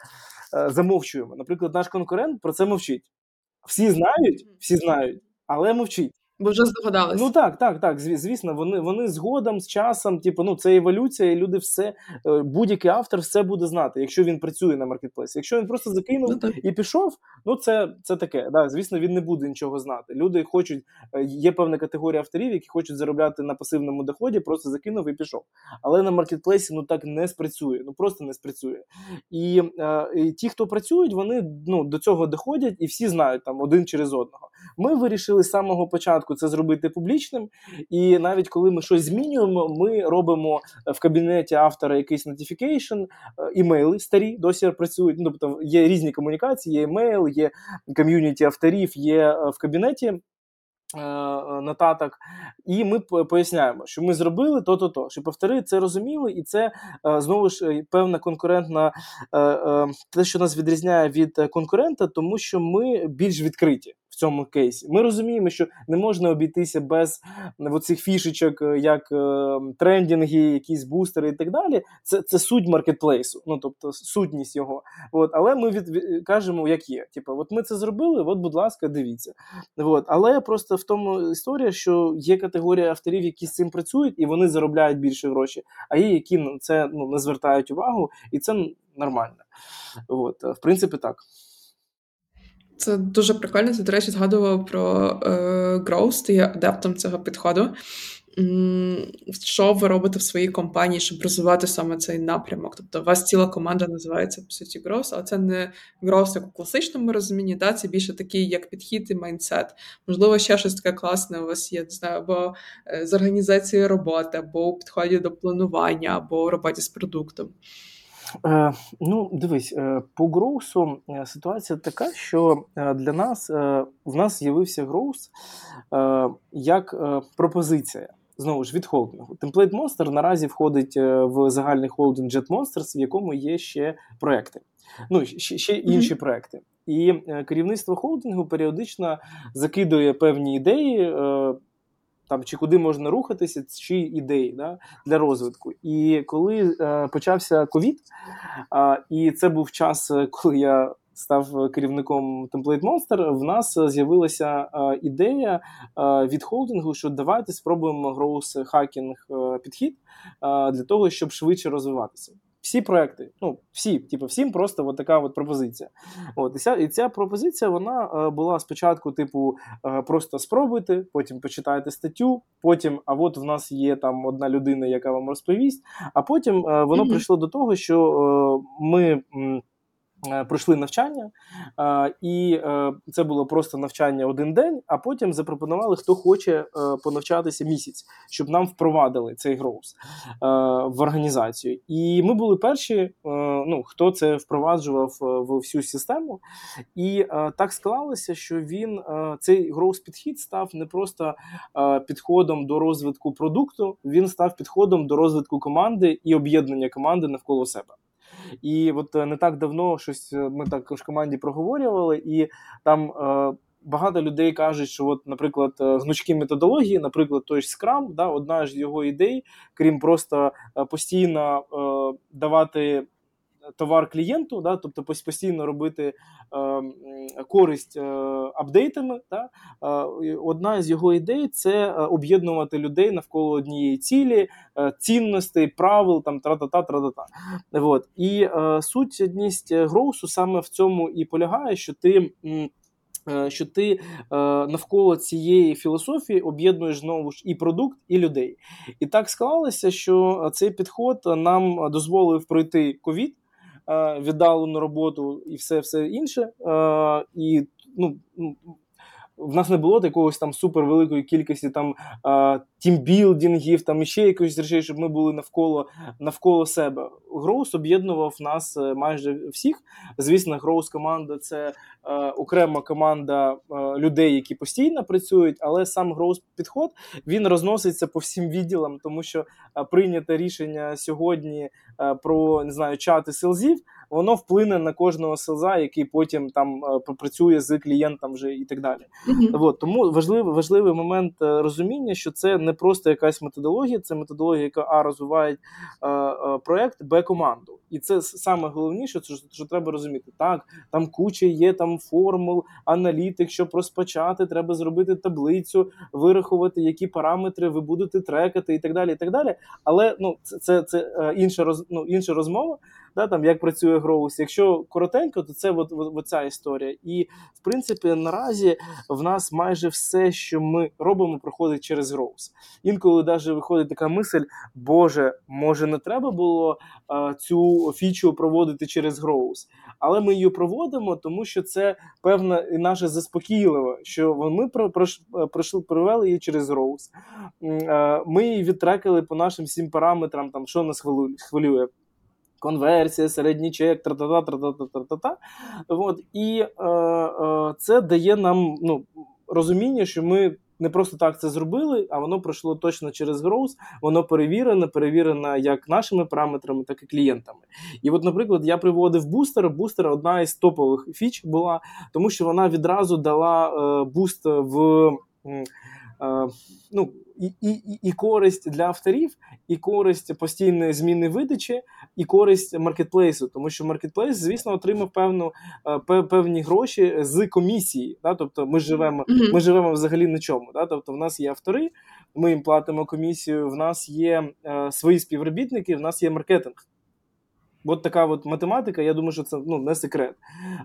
замовчуємо. Наприклад, наш конкурент про це мовчить. Всі знають, всі знають, але мовчить. Бо вже здогадалися. Ну так, так, так. Звісно, вони вони згодом з часом, типу, ну це еволюція, і люди все, е, будь-який автор все буде знати, якщо він працює на маркетплейсі. Якщо він просто закинув ну, і пішов, ну це це таке. Да, Звісно, він не буде нічого знати. Люди хочуть, е, є певна категорія авторів, які хочуть заробляти на пасивному доході, просто закинув і пішов. Але на маркетплейсі ну так не спрацює, ну просто не спрацює. І, е, і ті, хто працюють, вони ну до цього доходять і всі знають там один через одного. Ми вирішили з самого початку це зробити публічним. І навіть коли ми щось змінюємо, ми робимо в кабінеті автора якийсь notification, е, імейли старі досі працюють. Ну, тобто є різні комунікації, є емейл, є ком'юніті авторів, є е, в кабінеті. Е, нотаток, і ми поясняємо, що ми зробили то-то, то щоб автори це розуміли, і це знову ж певна конкурентна те, що нас відрізняє від конкурента, тому що ми більш відкриті в цьому кейсі. Ми розуміємо, що не можна обійтися без оцих фішечок, е, як е, трендінги, якісь бустери і так далі. Це це суть маркетплейсу, ну тобто сутність його. От, Але ми від, кажемо, як є. Типу, от ми це зробили, от, будь ласка, дивіться. От, Але просто в тому історія, що є категорія авторів, які з цим працюють, і вони заробляють більше гроші, а є, які на це ну, не звертають увагу, і це нормально. От, В принципі, так. Це дуже прикольно. Ти, до речі, згадував про е, Growth, ти є адептом цього підходу. Що ви робите в своїй компанії, щоб розвивати саме цей напрямок? Тобто, у вас ціла команда називається по суті Growth, але це не Growth як у класичному розумінні, да? це більше такий, як підхід і майндсет. Можливо, ще щось таке класне у вас є, не знаю, або е, з організації роботи, або у підході до планування, або у роботі з продуктом. Е, Ну, дивись, е, по Гроусу е, ситуація така, що для нас в нас з'явився Гроус як пропозиція. Знову ж від холдингу. Template Monster наразі входить в загальний холдинг Jet Monsters, в якому є ще проекти. Ну, ще ще інші mm-hmm. проекти. І керівництво холдингу періодично закидує певні ідеї там чи куди можна рухатися, чи ідеї да, для розвитку. І коли е, почався ковід, е, і це був час, коли я став керівником Template Monster, в нас з'явилася е, ідея е, від холдингу, що давайте спробуємо growth хакінг е, підхід для того, щоб швидше розвиватися всі проекти. Ну, всі, типу, всім просто от така от пропозиція. От, І ця і ця пропозиція вона е, була спочатку, типу, е, просто спробуйте, потім почитайте статтю, потім, а от в нас є там одна людина, яка вам розповість. А потім е, воно mm-hmm. прийшло до того, що е, ми. Е, пройшли навчання, е, і е, це було просто навчання один день. А потім запропонували, хто хоче понавчатися місяць, щоб нам впровадили цей гроус в організацію. І ми були перші, ну хто це впроваджував в всю систему. І так склалося, що він цей гроус підхід став не просто підходом до розвитку продукту, він став підходом до розвитку команди і об'єднання команди навколо себе. І от е, не так давно щось е, ми також в команді проговорювали, і там. Е, багато людей кажуть, що, от, наприклад, гнучкі методології, наприклад, той ж Scrum, да, одна з його ідей, крім просто постійно е, давати товар клієнту, да, тобто постійно робити е, користь е, апдейтами. Да, е, Одна з його ідей це е, об'єднувати людей навколо однієї цілі, е, цінностей, правил там тра-та-та, тра-та-та. Вот. І сутність гроусу саме в цьому і полягає, що ти. Що ти навколо цієї філософії об'єднуєш знову ж і продукт, і людей. І так склалося, що цей підход нам дозволив пройти ковід, віддалену роботу і все все інше. І ну, в нас не було такогось там супервеликої кількості там тімбілдингів, там іще якихось речей, щоб ми були навколо навколо себе. Гроус об'єднував нас е, майже всіх. Звісно, Гроус команда це е, окрема команда е, людей, які постійно працюють, але сам Гроус підход він розноситься по всім відділам, тому що прийняте рішення сьогодні про не знаю чати селзів воно вплине на кожного селза, який потім там е, попрацює з клієнтом вже і так далі. Mm-hmm. От, тому важливий важливий момент е, розуміння, що це не просто якась методологія, це методологія, яка а розвиває а, е, проект, б команду. І це саме головніше, що, що треба розуміти. Так, там куча є там формул, аналітик, щоб розпочати, треба зробити таблицю, вирахувати, які параметри ви будете трекати, і так далі. і так далі. Але ну, це це, це інша роз, ну, інша розмова да, там, як працює Гроус. Якщо коротенько, то це от, от, от ця історія. І в принципі, наразі в нас майже все, що ми робимо, проходить через Гроус. Інколи навіть виходить така мисль: Боже, може не треба було а, цю фічу проводити через Гроус. Але ми її проводимо, тому що це певна і наше заспокійливе, що ми пройшли провели її через Гроус. Ми її відтрекали по нашим всім параметрам, там що нас хвилює конверсія, середній чек, тра-та-та, тра-та-та-та-та. От, І е, е, це дає нам ну, розуміння, що ми. Не просто так це зробили, а воно пройшло точно через Growth, воно перевірено, перевірено як нашими параметрами, так і клієнтами. І от, наприклад, я приводив бустер. Бустер одна із топових фіч була, тому що вона відразу дала е, boost в. Е, ну, і і, і користь для авторів, і користь постійної зміни видачі, і користь маркетплейсу, тому що маркетплейс, звісно, отримав певну е, певні гроші з комісії. Да? Тобто, ми живемо, ми живемо взагалі на чому. Да? Тобто, в нас є автори, ми їм платимо комісію. В нас є е, свої співробітники, в нас є маркетинг. От така от математика, я думаю, що це ну, не секрет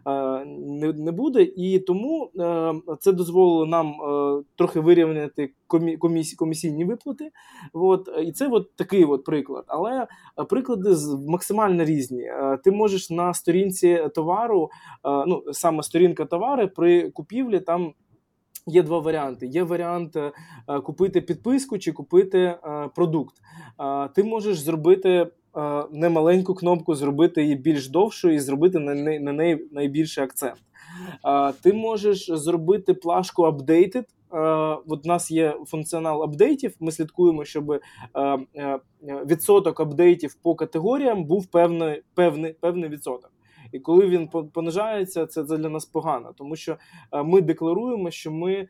е, не не буде. І тому е, це дозволило нам е, трохи вирівняти комісі, комісійні виплати. От, І це от такий от приклад. Але приклади максимально різні. Ти можеш на сторінці товару, ну саме сторінка товари при купівлі там. Є два варіанти. Є варіант купити підписку чи купити продукт. Ти можеш зробити немаленьку кнопку, зробити її більш довшою і зробити на неї на неї найбільший акцент. Е, ти можеш зробити плашку Updated. Е, от у нас є функціонал апдейтів. Ми слідкуємо, щоб відсоток апдейтів по категоріям був певний певний, певний відсоток. І коли він понижається, це для нас погано, тому що ми декларуємо, що ми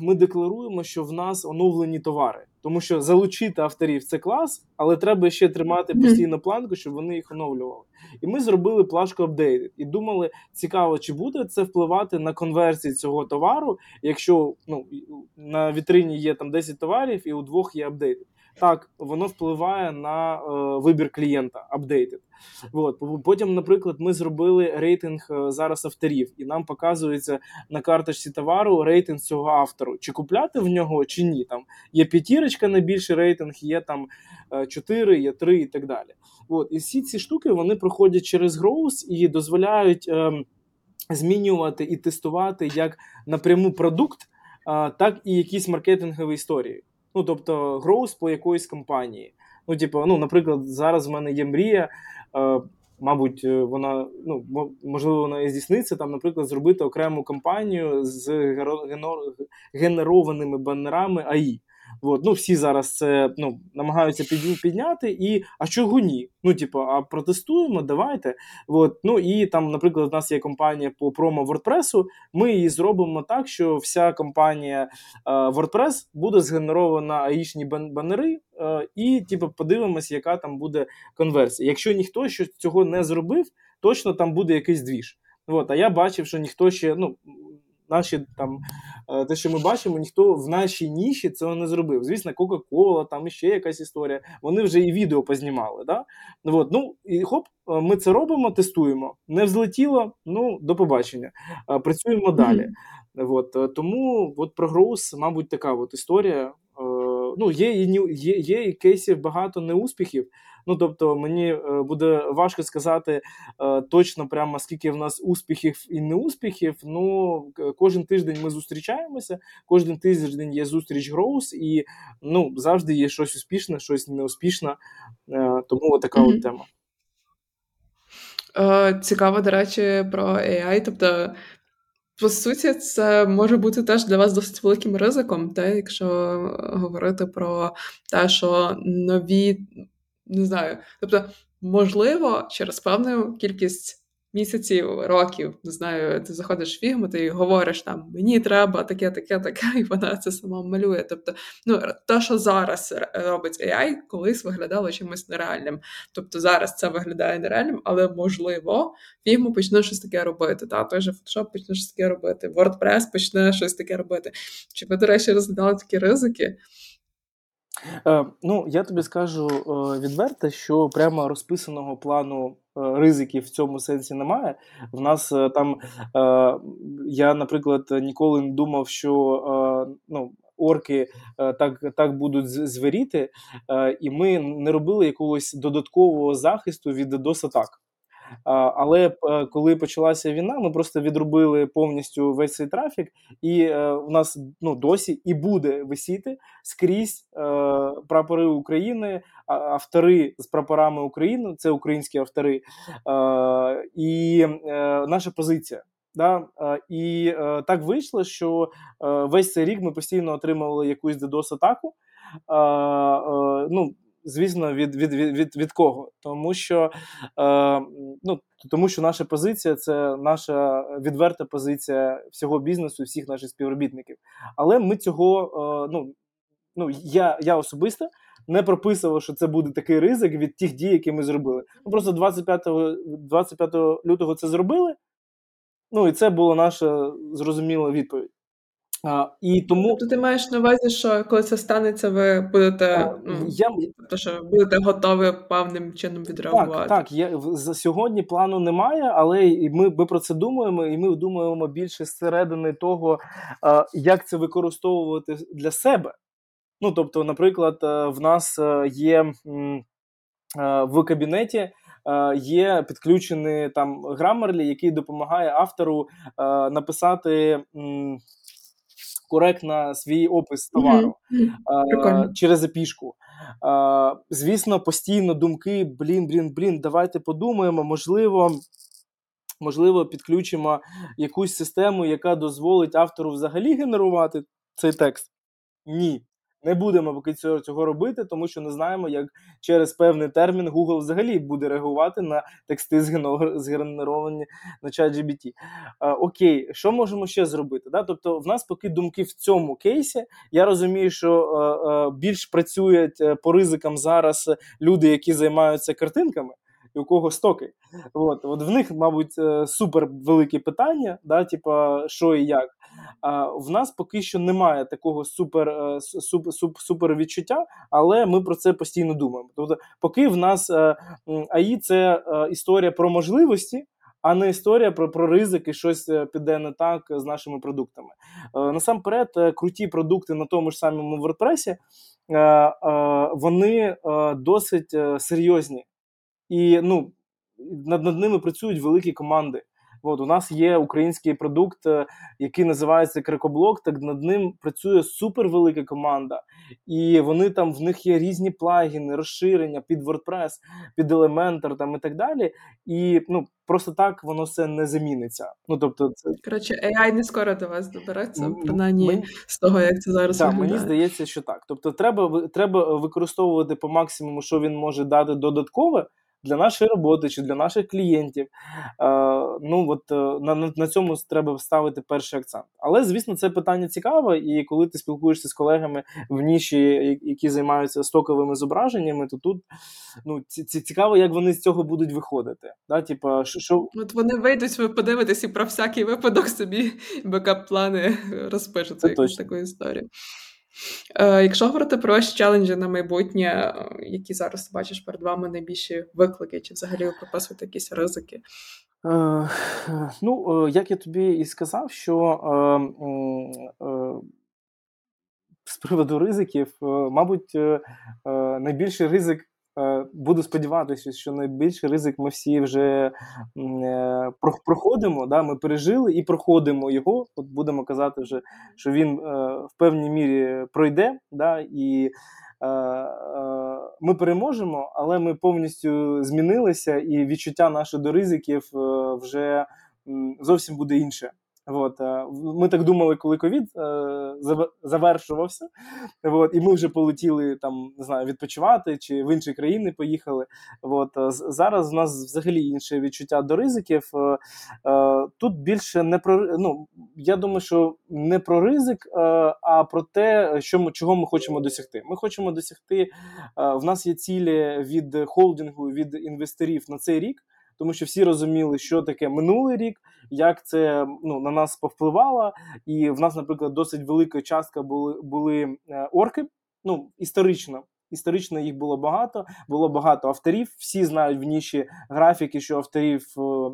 ми декларуємо, що в нас оновлені товари, тому що залучити авторів це клас, але треба ще тримати постійно планку, щоб вони їх оновлювали. І ми зробили плашку апдейт і думали, цікаво, чи буде це впливати на конверсії цього товару, якщо ну на вітрині є там 10 товарів і у двох є апдейт так воно впливає на е, вибір клієнта апдейтед. От. Потім, наприклад, ми зробили рейтинг е, зараз авторів, і нам показується на карточці товару рейтинг цього автору. Чи купляти в нього, чи ні. Там Є п'ятірочка найбільший рейтинг, є там е, 4, є 3 і так далі. От. І всі ці штуки вони проходять через Growth і дозволяють е, змінювати і тестувати як напряму продукт, так і якісь маркетингові історії. Ну, тобто, гроус по якоїсь компанії. Ну, типу, ну, наприклад, зараз в мене є мрія. Е, Мабуть, е, вона ну можливо вона і здійсниться там, наприклад, зробити окрему кампанію з генерованими банерами АІ. От, ну Всі зараз це ну, намагаються підняти, і а чого ні? Ну, типу, а протестуємо, давайте. От, ну І там, наприклад, у нас є компанія по промо WordPress, Ми її зробимо так, що вся компанія е, WordPress буде згенерована аїчні банери, е, і типу, подивимося, яка там буде конверсія. Якщо ніхто що цього не зробив, точно там буде якийсь двіж. От, А я бачив, що ніхто ще ну наші там е, те, що ми бачимо, ніхто в нашій ніші цього не зробив. Звісно, Кока-Кола, там іще якась історія. Вони вже і відео познімали. Да? От, ну і хоп, е, ми це робимо, тестуємо. Не взлетіло, ну до побачення. Е, працюємо далі. От, Тому от про Гроус, мабуть, така от історія. Ну, Є є, є і кейсів багато неуспіхів. Ну тобто, мені е, буде важко сказати е, точно, прямо скільки в нас успіхів і неуспіхів. Ну кожен тиждень ми зустрічаємося, кожен тиждень є зустріч Гроус, і ну завжди є щось успішне, щось неуспішне. Тому така mm-hmm. от тема. Цікаво, до речі, про AI. Тобто, по суті, це може бути теж для вас досить великим ризиком, те, якщо говорити про те, що нові, не знаю, тобто, можливо, через певну кількість місяців, років, не знаю, ти заходиш в фігму, ти говориш там мені треба таке, таке, таке, (laughs) і вона це сама малює. Тобто, ну те, що зараз робить AI, колись виглядало чимось нереальним. Тобто зараз це виглядає нереальним, але можливо, фігму почне щось таке робити. Та той же Photoshop почне щось таке робити, WordPress почне щось таке робити. Чи ви, до речі, розглядали такі ризики? Е, ну, я тобі скажу е, відверто, що прямо розписаного плану е, ризиків в цьому сенсі немає. В нас е, там е, я, наприклад, ніколи не думав, що е, ну. Орки так так будуть звіріти, і ми не робили якогось додаткового захисту від DDoS-атак. Але е, коли почалася війна, ми просто відробили повністю весь цей трафік, і е, у нас ну досі і буде висіти скрізь е, прапори України, автори з прапорами України, це українські автори, і наша позиція. Да? І так вийшло, що весь цей рік ми постійно отримували якусь ddos атаку Ну, звісно, від від, від, від, кого? Тому що е, ну, тому що наша позиція це наша відверта позиція всього бізнесу, всіх наших співробітників. Але ми цього, е, ну ну я, я особисто. Не прописував, що це буде такий ризик від тих дій, які ми зробили. Ну просто 25 25 лютого це зробили. Ну і це була наша зрозуміла відповідь. А, і тому... Тобто ти маєш на увазі, що коли це станеться, ви будете а, ну, я... тобто, що будете готові певним чином відреагувати? Так, так. Я, за сьогодні плану немає, але ми ми про це думаємо, і ми думаємо більше зсередини того, а, як це використовувати для себе. Ну, тобто, наприклад, е, в нас е, є е, в кабінеті. Є підключений там грамерлі, який допомагає автору написати коректно свій опис товару mm-hmm. а, через епішку. А, Звісно, постійно думки: блін, блін, блін, давайте подумаємо, можливо. Можливо, підключимо якусь систему, яка дозволить автору взагалі генерувати цей текст. Ні. Не будемо поки цього робити, тому що не знаємо, як через певний термін Google взагалі буде реагувати на тексти, згенеровані на ChatGPT. Окей, що можемо ще зробити? Да? Тобто, в нас поки думки в цьому кейсі. Я розумію, що більш працюють е, по ризикам зараз люди, які займаються картинками і у кого стоки. От от в них, мабуть, е, супер великі питання, да, типа що і як. А в нас поки що немає такого супер е, супер, супер відчуття, але ми про це постійно думаємо. Тобто, поки в нас е, АІ це історія про можливості. А не історія про про ризики, щось піде не так з нашими продуктами. Насамперед, круті продукти на тому ж самому WordPress, вони досить серйозні і ну, над, над ними працюють великі команди. От у нас є український продукт, е, який називається Крекоблок. Так над ним працює супервелика команда, і вони там в них є різні плагіни, розширення під WordPress, під Elementor там і так далі. І ну просто так воно все не заміниться. Ну тобто, це коротше, AI не скоро до вас добереться, принаймні Мен... з того, як це зараз Так, мені здається, що так. Тобто, треба треба використовувати по максимуму, що він може дати додаткове для нашої роботи чи для наших клієнтів. Ну от е, на на цьому треба ставити перший акцент. Але звісно, це питання цікаве, і коли ти спілкуєшся з колегами в ніші, які займаються стоковими зображеннями, то тут ну цікаво, як вони з цього будуть виходити. Да? Типа, що... От вони вийдуть, ви подивитесь і про всякий випадок собі (laughs) бекап-плани (laughs) розпишуться якусь таку історію. Е, якщо говорити про челенджі на майбутнє, е, які зараз ти бачиш перед вами найбільші виклики, чи взагалі ви прописуєте якісь ризики? Е, ну, як я тобі і сказав, що з приводу ризиків, мабуть, найбільший ризик буду сподіватися, що найбільший ризик ми всі вже проходимо. Да, Ми пережили і проходимо його. От будемо казати, вже, що він в певній мірі пройде. да, і ми переможемо, але ми повністю змінилися, і відчуття наше до ризиків вже зовсім буде інше. От, е, Ми так думали, коли ковід е, завершувався. От, І ми вже полетіли там, не знаю, відпочивати чи в інші країни поїхали. От, е, Зараз у нас взагалі інше відчуття до ризиків. Тут більше не про ну, я думаю, що не про ризик, а про те, що ми чого ми хочемо досягти. Ми хочемо досягти. В нас є цілі від холдингу, від інвесторів на цей рік тому що всі розуміли, що таке минулий рік, як це ну, на нас повпливало. І в нас, наприклад, досить велика частка були були е, орки. Ну історично. Історично їх було багато, було багато авторів. Всі знають в ніші графіки, що авторів е,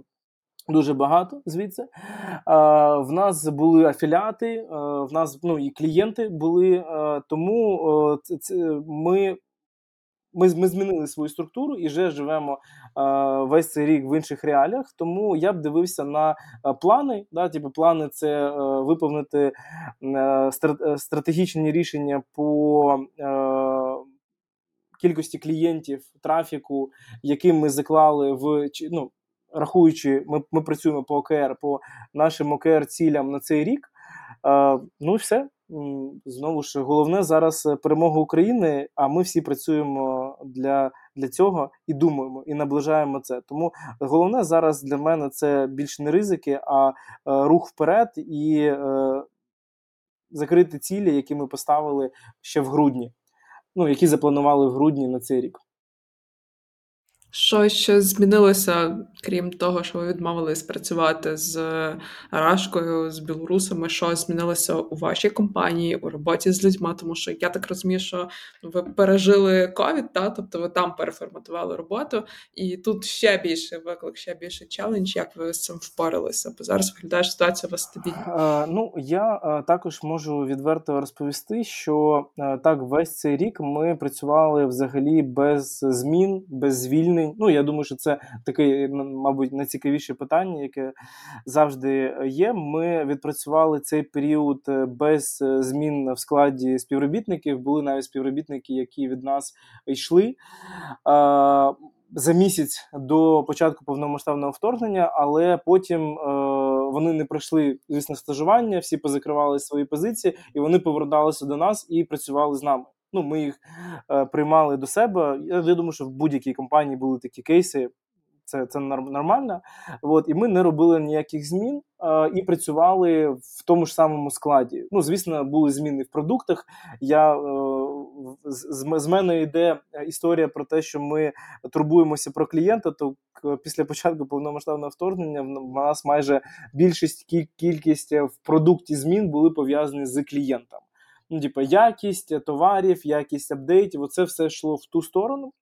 дуже багато звідси. В нас були афіліати, в нас ну і клієнти були. Тому ми ми ми змінили свою структуру і вже живемо е, весь цей рік в інших реаліях. Тому я б дивився на е, плани. Да, типу плани це е, виповнити е, стратегічні рішення по е, кількості клієнтів, трафіку, яким ми заклали в ну, рахуючи, ми ми працюємо по ОКР, по нашим ОКР цілям на цей рік. Е, ну все. Знову ж головне зараз е, перемога України. А ми всі працюємо для для цього і думаємо, і наближаємо це. Тому головне зараз для мене це більш не ризики, а е, рух вперед і е, закрити цілі, які ми поставили ще в грудні. Ну які запланували в грудні на цей рік. Що ще змінилося, крім того, що ви відмовились працювати з Рашкою, з білорусами? Що змінилося у вашій компанії, у роботі з людьми? Тому що я так розумію, що ви пережили ковід, та тобто ви там переформатували роботу, і тут ще більше виклик, ще більше челендж. Як ви з цим впоралися? Бо зараз виглядає ситуація у вас стабільна. Е, ну я е, також можу відверто розповісти, що е, так весь цей рік ми працювали взагалі без змін, без звільнень Ну я думаю, що це таке, мабуть, найцікавіше питання, яке завжди є. Ми відпрацювали цей період е, без е, змін в складі співробітників. Були навіть співробітники, які від нас йшли. За місяць до початку повномасштабного вторгнення, але потім е, вони не пройшли звісно стажування, всі позакривали свої позиції, і вони поверталися до нас і працювали з нами. Ну, Ми їх е, приймали до себе. Я, думаю, що в будь-якій компанії були такі кейси. Це це нормально. От, І ми не робили ніяких змін е, і працювали в тому ж самому складі. Ну, звісно, були зміни в продуктах. Я, е, З, з мене йде історія про те, що ми турбуємося про клієнта. То після початку повномасштабного вторгнення в нас майже більшість кількість в продукті змін були пов'язані з клієнтом ну, типу, якість товарів, якість апдейтів, оце все йшло в ту сторону.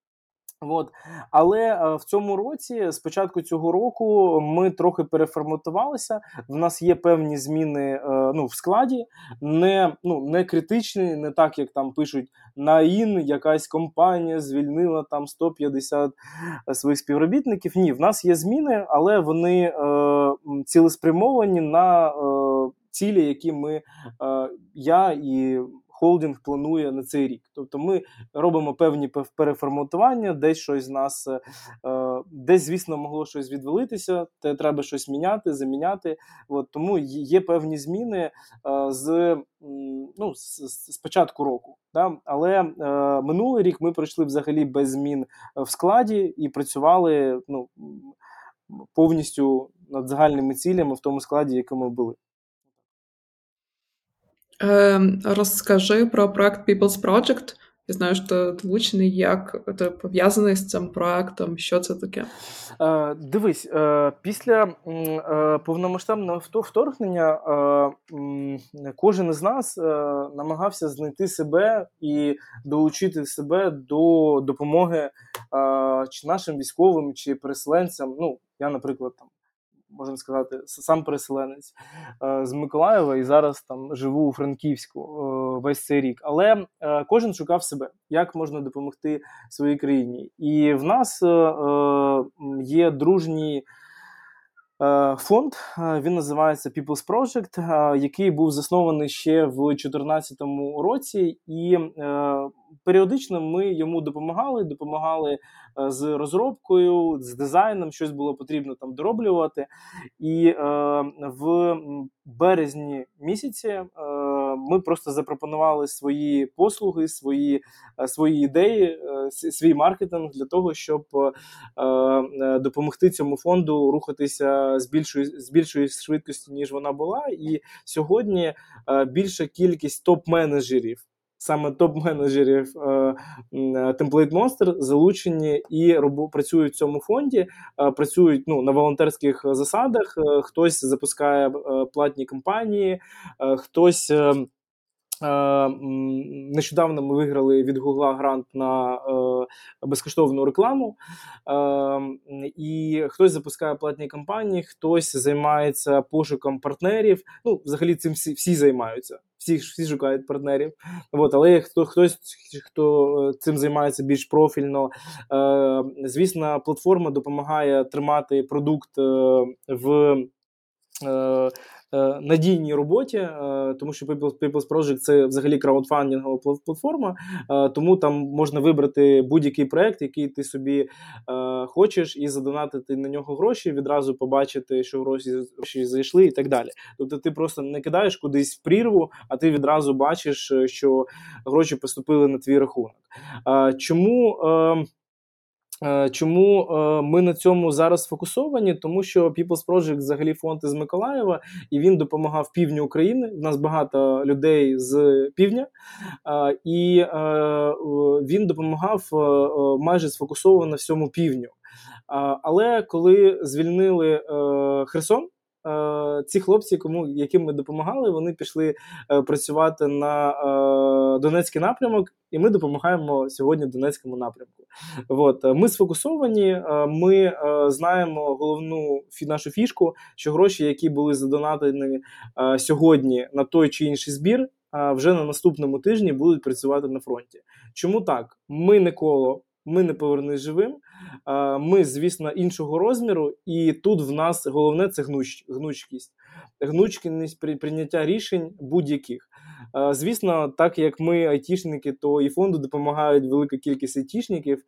От. Але е, в цьому році, з початку цього року, ми трохи переформатувалися. В нас є певні зміни е, ну, в складі, не ну, не критичні, не так, як там пишуть на ін, якась компанія звільнила там 150 е, своїх співробітників. Ні, в нас є зміни, але вони е, цілеспрямовані на. Е, цілі, які ми я і холдинг планує на цей рік. Тобто ми робимо певні переформатування, десь щось з нас, е, десь, звісно, могло щось відвалитися, те треба щось міняти, заміняти. От, Тому є певні зміни е, з ну, з, з початку року. Да? Але е, минулий рік ми пройшли взагалі без змін в складі і працювали ну, повністю над загальними цілями в тому складі, якому були. Розкажи про проект People's Project. Я знаю, що ти влучений, як ти пов'язаний з цим проектом. Що це таке? Е, Дивись, е, після е, повномасштабного вторгнення е, кожен із нас е, намагався знайти себе і долучити себе до допомоги е, чи нашим військовим, чи переселенцям. Ну, я, наприклад, там можна сказати, сам переселенець з Миколаєва і зараз там живу у Франківську весь цей рік. Але кожен шукав себе, як можна допомогти своїй країні. І в нас є дружні. Е, фонд е, він називається People's Project, е, який був заснований ще в 2014 році, і періодично ми йому допомагали. Допомагали з розробкою, з дизайном, щось було потрібно там дороблювати. І в березні місяці ми просто запропонували свої послуги, свої свої ідеї, свій маркетинг для того, щоб допомогти цьому фонду рухатися з більшою з більшою швидкістю, ніж вона була. І сьогодні е, більша кількість топ-менеджерів. Саме топ-менеджерів е, Template Monster залучені і працюють в цьому фонді, е, працюють ну, на волонтерських засадах. Хтось запускає платні кампанії, хтось Е, нещодавно ми виграли від Гугла грант на е, безкоштовну рекламу, е, і хтось запускає платні кампанії, хтось займається пошуком партнерів. Ну, взагалі, цим всі всі займаються, всі всі шукають партнерів. От, але хто хтось хто цим займається більш профільно, звісно, платформа допомагає тримати продукт в. Е, надійній роботі, е, тому що People's Project – це взагалі краудфандингова платформа, е, тому там можна вибрати будь-який проект, який ти собі хочеш, і задонатити на нього гроші, відразу побачити, що гроші зайшли, і так далі. Тобто, ти просто не кидаєш кудись в прірву, а ти відразу бачиш, що гроші поступили на твій рахунок. Чому? Е, чому е, ми на цьому зараз сфокусовані? Тому що People's Project взагалі фонд із Миколаєва, і він допомагав півдню України. У нас багато людей з півдня, е, і він допомагав майже сфокусовано всьому півдню. Але коли звільнили Херсон. Е, ці хлопці, кому яким ми допомагали, вони пішли е, працювати на е, Донецький напрямок, і ми допомагаємо сьогодні Донецькому напрямку. От ми сфокусовані. Ми знаємо головну нашу фішку, що гроші, які були задонатені сьогодні на той чи інший збір, вже на наступному тижні будуть працювати на фронті. Чому так? Ми не коло. Ми не повернись живим. Ми, звісно, іншого розміру, і тут в нас головне це гнуч, гнучкість, гнучкість при прийняття рішень будь-яких. Звісно, так як ми айтішники, то і фонду допомагають велика кількість айтішників.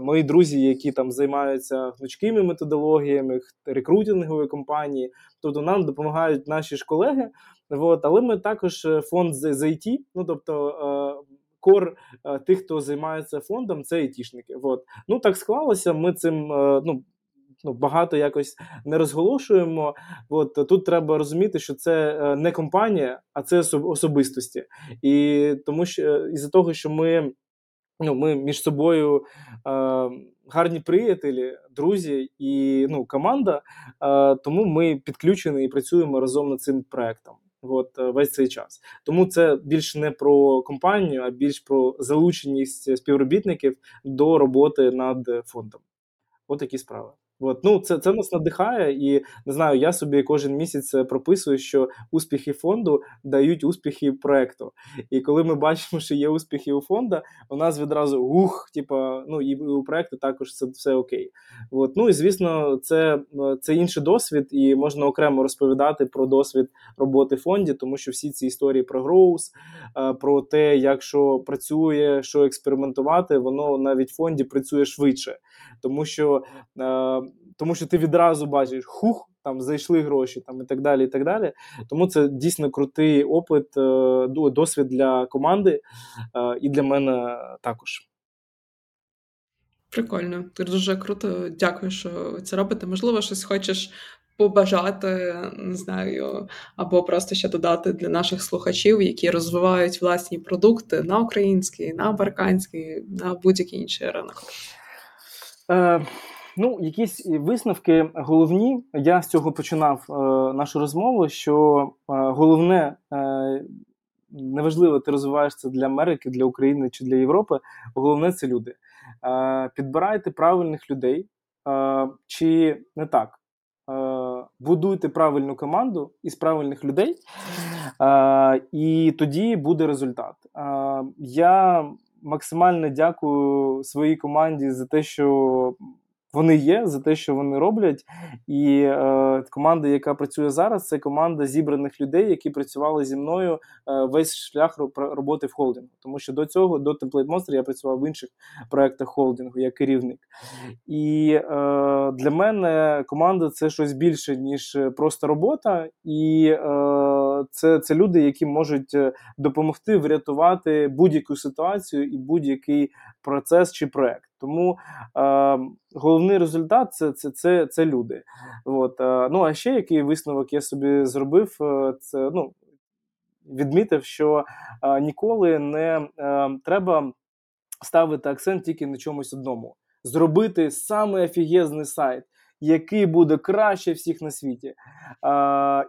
Мої друзі, які там займаються гнучкими методологіями, рекрутингової компанії, тобто нам допомагають наші ж колеги. От, але ми також е, фонд з, IT, ну тобто кор е, тих, хто займається фондом, це айтішники. От. Ну так склалося. Ми цим е, ну. Ну, багато якось не розголошуємо. От тут треба розуміти, що це е, не компанія, а це особистості. І тому що із-за того, що ми ну, ми між собою е, гарні приятелі, друзі і ну, команда, е, тому ми підключені і працюємо разом над цим проектом от е, весь цей час. Тому це більш не про компанію, а більш про залученість співробітників до роботи над фондом. От такі справи. От, ну це це нас надихає, і не знаю, я собі кожен місяць прописую, що успіхи фонду дають успіхи проекту. І коли ми бачимо, що є успіхи у фонду, у нас відразу ух, типа, ну і у проекту також це все окей. От, ну і звісно, це це інший досвід, і можна окремо розповідати про досвід роботи фонді, тому що всі ці історії про гроус, про те, як що працює, що експериментувати, воно навіть в фонді працює швидше, тому що тому що ти відразу бачиш, хух, там зайшли гроші, там і так далі. і так далі. Тому це дійсно крутий опит, е, досвід для команди е, і для мене також. Прикольно, ти дуже круто. Дякую, що це робите. Можливо, щось хочеш побажати, не знаю, або просто ще додати для наших слухачів, які розвивають власні продукти на український, на американський, на будь-який інший ринок. Е, Ну, якісь висновки головні. Я з цього починав е, нашу розмову. Що е, головне, е, неважливо, ти розвиваєшся для Америки, для України чи для Європи. Головне це люди. Е, Підбирайте правильних людей, е, чи не так. Е, будуйте правильну команду із правильних людей, і тоді буде результат. Я максимально дякую своїй команді за те, що вони є, за те, що вони роблять. І е, команда, яка працює зараз, це команда зібраних людей, які працювали зі мною е, весь шлях роботи в холдингу. Тому що до цього, до Template Monster, я працював в інших проектах холдингу як керівник. І е, для мене команда це щось більше, ніж просто робота. І е, це, це люди, які можуть е, допомогти врятувати будь-яку ситуацію і будь-який процес чи проект. Тому е, головний результат це це, це, це люди. От, е, Ну а ще який висновок я собі зробив, е, це ну, відмітив, що е, ніколи не е, треба ставити акцент тільки на чомусь одному. Зробити саме офігезний сайт, який буде краще всіх на світі. Е,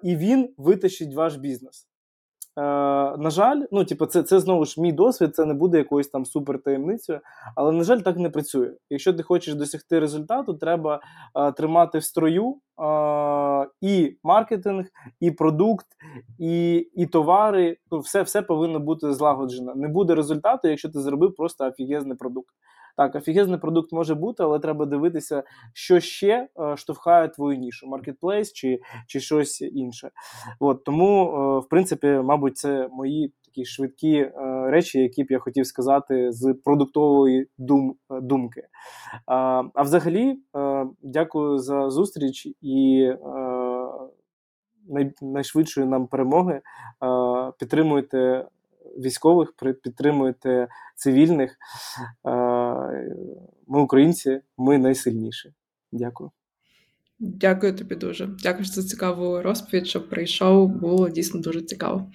і він витащить ваш бізнес. Е, на жаль, ну типу, це це знову ж мій досвід, це не буде якоюсь там супертаємницею, але на жаль, так не працює. Якщо ти хочеш досягти результату, треба е, тримати в строю е, і маркетинг, і продукт, і і товари. Ну, все все повинно бути злагоджено. Не буде результату, якщо ти зробив просто офігезний продукт. Так, офігезний продукт може бути, але треба дивитися, що ще е, штовхає твою нішу, маркетплейс чи чи щось інше. От, Тому, е, в принципі, мабуть, це мої такі швидкі е, речі, які б я хотів сказати з продуктової дум, думки. А взагалі, дякую за зустріч і найшвидшої нам перемоги. Підтримуйте військових, підтримуєте цивільних. Ми українці, ми найсильніші. Дякую. Дякую тобі дуже. Дякую за цікаву розповідь, що прийшов. Було дійсно дуже цікаво.